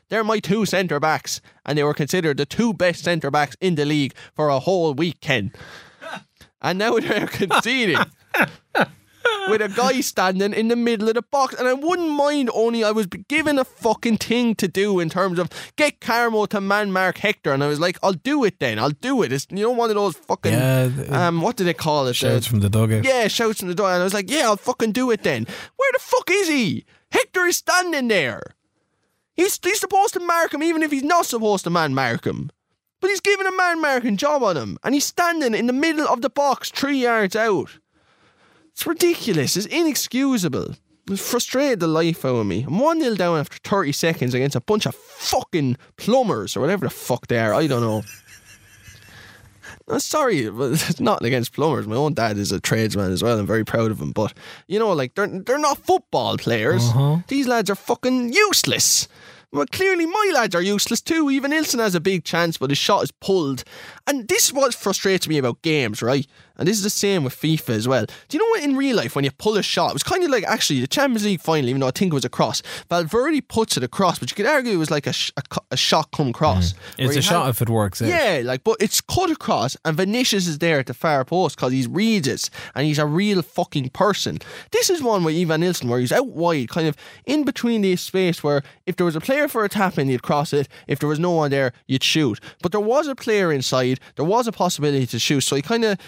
They're my two centre backs, and they were considered the two best centre backs in the league for a whole weekend. And now they're conceding. With a guy standing in the middle of the box. And I wouldn't mind only I was given a fucking thing to do in terms of get Carmo to man mark Hector. And I was like, I'll do it then. I'll do it. It's, you know, one of those fucking, Yeah, the- um, what do they call it? Shouts Uh, from the dugout. yeah, shouts from the door. And I was like, yeah, I'll fucking do it then. Where the fuck is he? Hector is standing there. He's, he's supposed to mark him even if he's not supposed to man mark him. But he's given a man marking job on him. And he's standing in the middle of the box, three yards out. It's ridiculous. It's inexcusable. It's frustrated the life out of me. I'm 1 0 down after 30 seconds against a bunch of fucking plumbers or whatever the fuck they are. I don't know. I'm sorry, but it's not against plumbers. My own dad is a tradesman as well. I'm very proud of him. But you know, like they're they're not football players. Uh-huh. These lads are fucking useless. Well, clearly my lads are useless too. Evanilson has a big chance, but his shot is pulled. And this is what frustrates me about games, right? And this is the same with FIFA as well. Do you know what in real life when you pull a shot, it was kind of like actually the Champions League final, even though I think it was a cross. Valverde puts it across, but you could argue it was like a, sh- a, a shot come cross. Mm. where It's a shot if it works out. yeah, like, but it's cut across, and Vinicius is there at the far post because he reads it, and he's a real fucking person. This is one with Evanilson where he's out wide, kind of in between the space where if there was a player for a tap in, you'd cross it. If there was no one there, you'd shoot. But there was a player inside, there was a possibility to shoot, so he kind of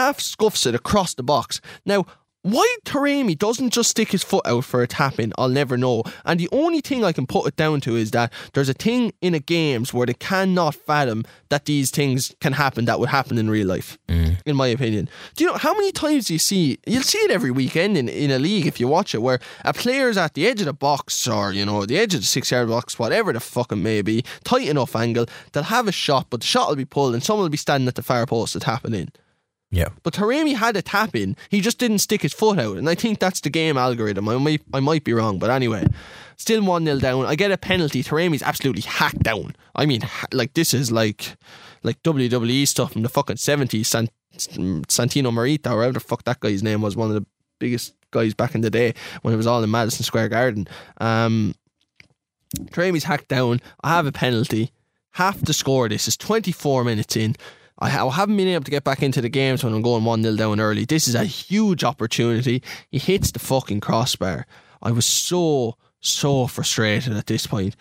half scuffs it across the box. Now, why Taremi doesn't just stick his foot out for a tap in, I'll never know. And the only thing I can put it down to is that there's a thing in a games where they cannot fathom that these things can happen that would happen in real life, mm. in my opinion. Do you know how many times do you see? You'll see it every weekend in, in a league if you watch it, where a player's at the edge of the box or, you know, the edge of the six yard box, whatever the fuck it may be, tight enough angle, they'll have a shot, but the shot will be pulled and someone will be standing at the far post to tap it in. Yeah. But Taremi had a tap in. He just didn't stick his foot out. And I think that's the game algorithm. I might, I might be wrong. But anyway, still 1 0 down. I get a penalty. Taremi's absolutely hacked down. I mean, like, this is like like WWE stuff from the fucking 70s. San, Santino Marita, or whatever the fuck that guy's name was, one of the biggest guys back in the day when it was all in Madison Square Garden. Um, Taremi's hacked down. I have a penalty. Have to score this. It's 24 minutes in. I haven't been able to get back into the games when I'm going 1 0 down early. This is a huge opportunity. He hits the fucking crossbar. I was so, so frustrated at this point.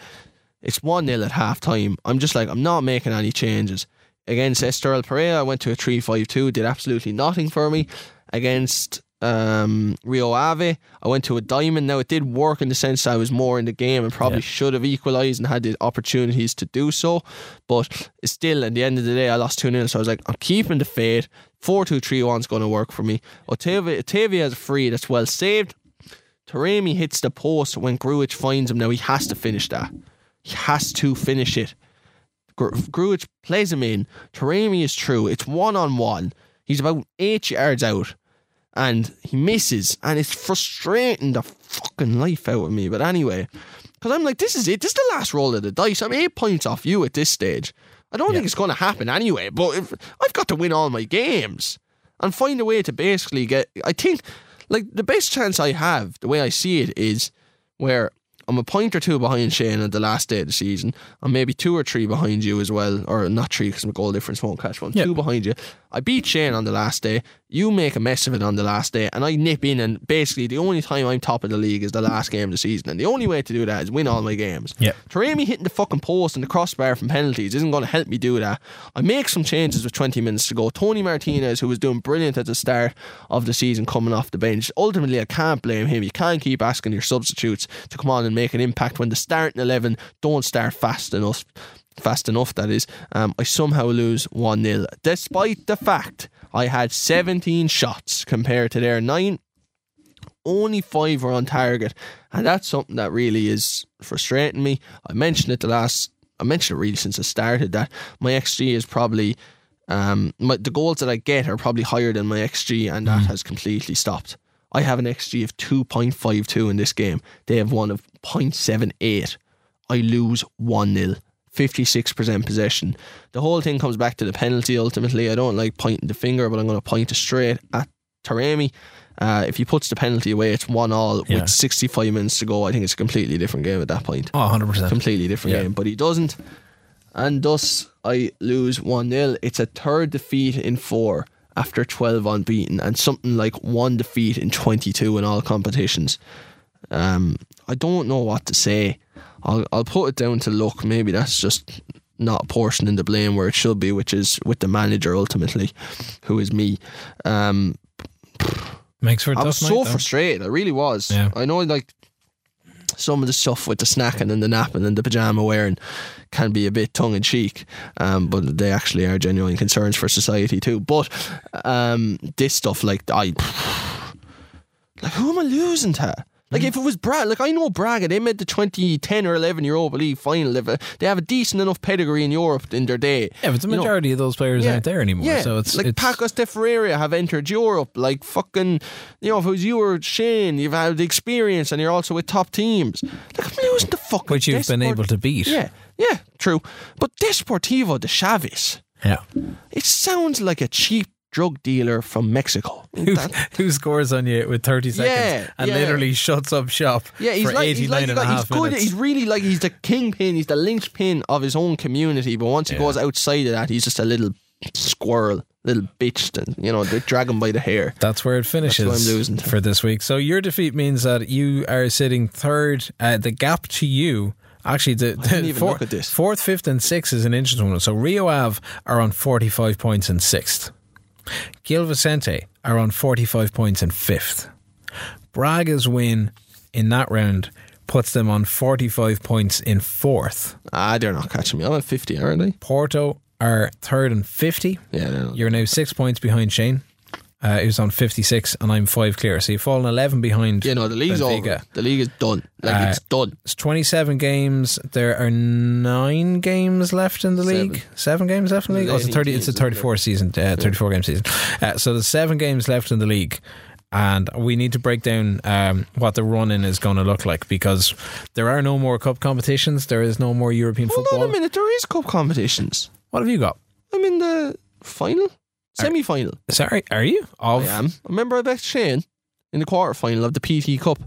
It's 1 0 at half time. I'm just like, I'm not making any changes. Against Estoril Praia, I went to a 3 5 2, did absolutely nothing for me. Against um, Rio Ave, I went to a diamond. Now, it did work in the sense I was more in the game and probably Yeah. should have equalised and had the opportunities to do so. But still, at the end of the day, I lost 2 0. So I was like, I'm keeping the faith. 4 2 3 1 is going to work for me. Otavio, Otavio has a free that's well saved. Taremi hits the post when Grujic finds him. Now he has to finish that. He has to finish it. Gru- Grujic plays him in. Taremi is true. It's one on one. He's about eight yards out. And he misses. And it's frustrating the fucking life out of me. But anyway, because I'm like, this is it. This is the last roll of the dice. I'm eight points off you at this stage. I don't think it's going to happen anyway. But if, I've got to win all my games and find a way to basically get. I think, like, the best chance I have, the way I see it, is where I'm a point or two behind Shane at the last day of the season. I'm maybe two or three behind you as well, or not three because my goal difference won't catch one. Yeah. Two behind you. I beat Shane on the last day. You make a mess of it on the last day, and I nip in. And basically, the only time I'm top of the league is the last game of the season, and the only way to do that is win all my games. Yeah. Taremi hitting the fucking post and the crossbar from penalties isn't going to help me do that. I make some changes with 20 minutes to go. Tony Martinez, who was doing brilliant at the start of the season, coming off the bench. Ultimately, I can't blame him. You can't keep asking your substitutes to come on and make an impact when the starting 11 don't start fast enough. Fast enough, that is. Um, I somehow lose 1 0, despite the fact I had 17 shots compared to their 9 only five were on target, and that's something that really is frustrating me. I mentioned it the last, I mentioned it really since I started that my XG is probably, um, my, the goals that I get are probably higher than my XG, and that has completely stopped. I have an XG of 2.52 in this game. They have one of 0.78. I lose 1 0. 56% possession. The whole thing comes back to the penalty ultimately. I don't like pointing the finger, but I'm going to point it straight at Taremi. Uh, if he puts the penalty away, it's one all Yeah. with 65 minutes to go. I think it's a completely different game at that point. Oh, 100%. Completely different Yeah. game, but he doesn't. And thus, I lose 1 0. It's a third defeat in four after 12 unbeaten and something like one defeat in 22 in all competitions. Um, I don't know what to say. I'll, I'll put it down to luck. Maybe that's just not portioning the blame where it should be, which is with the manager ultimately, who is me. Um, Makes for a I tough was so though. frustrated. I really was. Yeah. I know, like some of the stuff with the snacking and the napping and the pajama wearing can be a bit tongue in cheek, um, but they actually are genuine concerns for society too. But um, this stuff, like I, like who am I losing to? Like hmm. if it was Braga, like I know Braga, they made the 2010 or 11 Europa League final. They have a decent enough pedigree in Europe in their day. Yeah, but the You know, majority of those players aren't there anymore. yeah, So it's like it's, Pacos de Ferreira have entered Europe. Like fucking, you know, if it was you or Shane, you've had the experience and you're also with top teams. Like I'm losing the fucking which you've been able to beat. Yeah, yeah, true. But Desportivo de Chaves, Yeah. it sounds like a cheap drug dealer from Mexico. Who, who scores on you with 30 seconds Yeah, and yeah. literally shuts up shop Yeah, he's for like, 89 he's like, and a he's half good. minutes. He's really like he's the kingpin. He's the linchpin of his own community. But once he Yeah. goes outside of that, he's just a little squirrel, little bitch. And you know, they drag him by the hair. That's where it finishes That's who I'm losing for this week. So your defeat means that you are sitting third. Uh, the gap to you, actually, the, the even four- look at this. fourth, fifth, and sixth is an interesting one. So Rio Ave are on 45 points in sixth. Gil Vicente are on 45 points in fifth. Braga's win in that round puts them on 45 points in fourth. Ah, they're not catching me. I'm at 50, aren't they? Porto are third and 50. Yeah, they're not. You're now six points behind Shane, uh, was on 56, and I'm five clear. So you've fallen 11 behind. You know, the league's Benfica. over. The league is done. Like, Uh, it's done. It's 27 games. There are nine games left in the Seven. league. Seven games left in the league. Oh, it's a 30. It's a 34 season. Uh, 34 game season. Uh, so there's seven games left in the league. And we need to break down um, what the run in is going to look like because there are no more cup competitions. There is no more European Hold football. on a minute. There is cup competitions. What have you got? I'm in the final, semi final. Sorry, are you? Of, I am. Remember, I bet Shane in the quarter final of the PT Cup.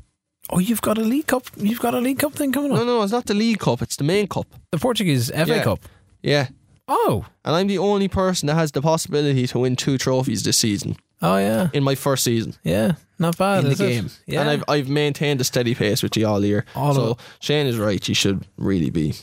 Oh, you've got a league cup. You've got a league cup thing coming up. No, no, it's not the League Cup. It's the main cup. The Portuguese FA Yeah. Cup. Yeah. Oh, And I'm the only person that has the possibility to win two trophies this season oh yeah, in my first season yeah. Not bad. in the is it? game. Yeah. And I've I've maintained a steady pace with you all year. All so of- Shane is right. You should really be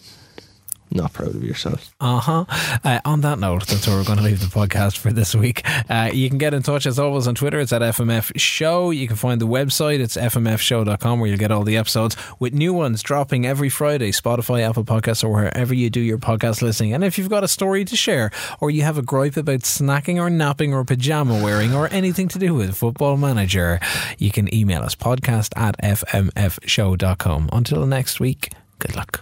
not proud of yourselves. Uh-huh. Uh, on that note, that's where we're going to leave the podcast for this week. Uh, you can get in touch as always on Twitter. It's at FMF Show. You can find the website. It's fmfshow.com where you'll get all the episodes with new ones dropping every Friday. Spotify, Apple Podcasts, or wherever you do your podcast listening. And if you've got a story to share or you have a gripe about snacking or napping or pajama wearing or anything to do with Football Manager, you can email us podcast at fmfshow.com. Until next week, good luck.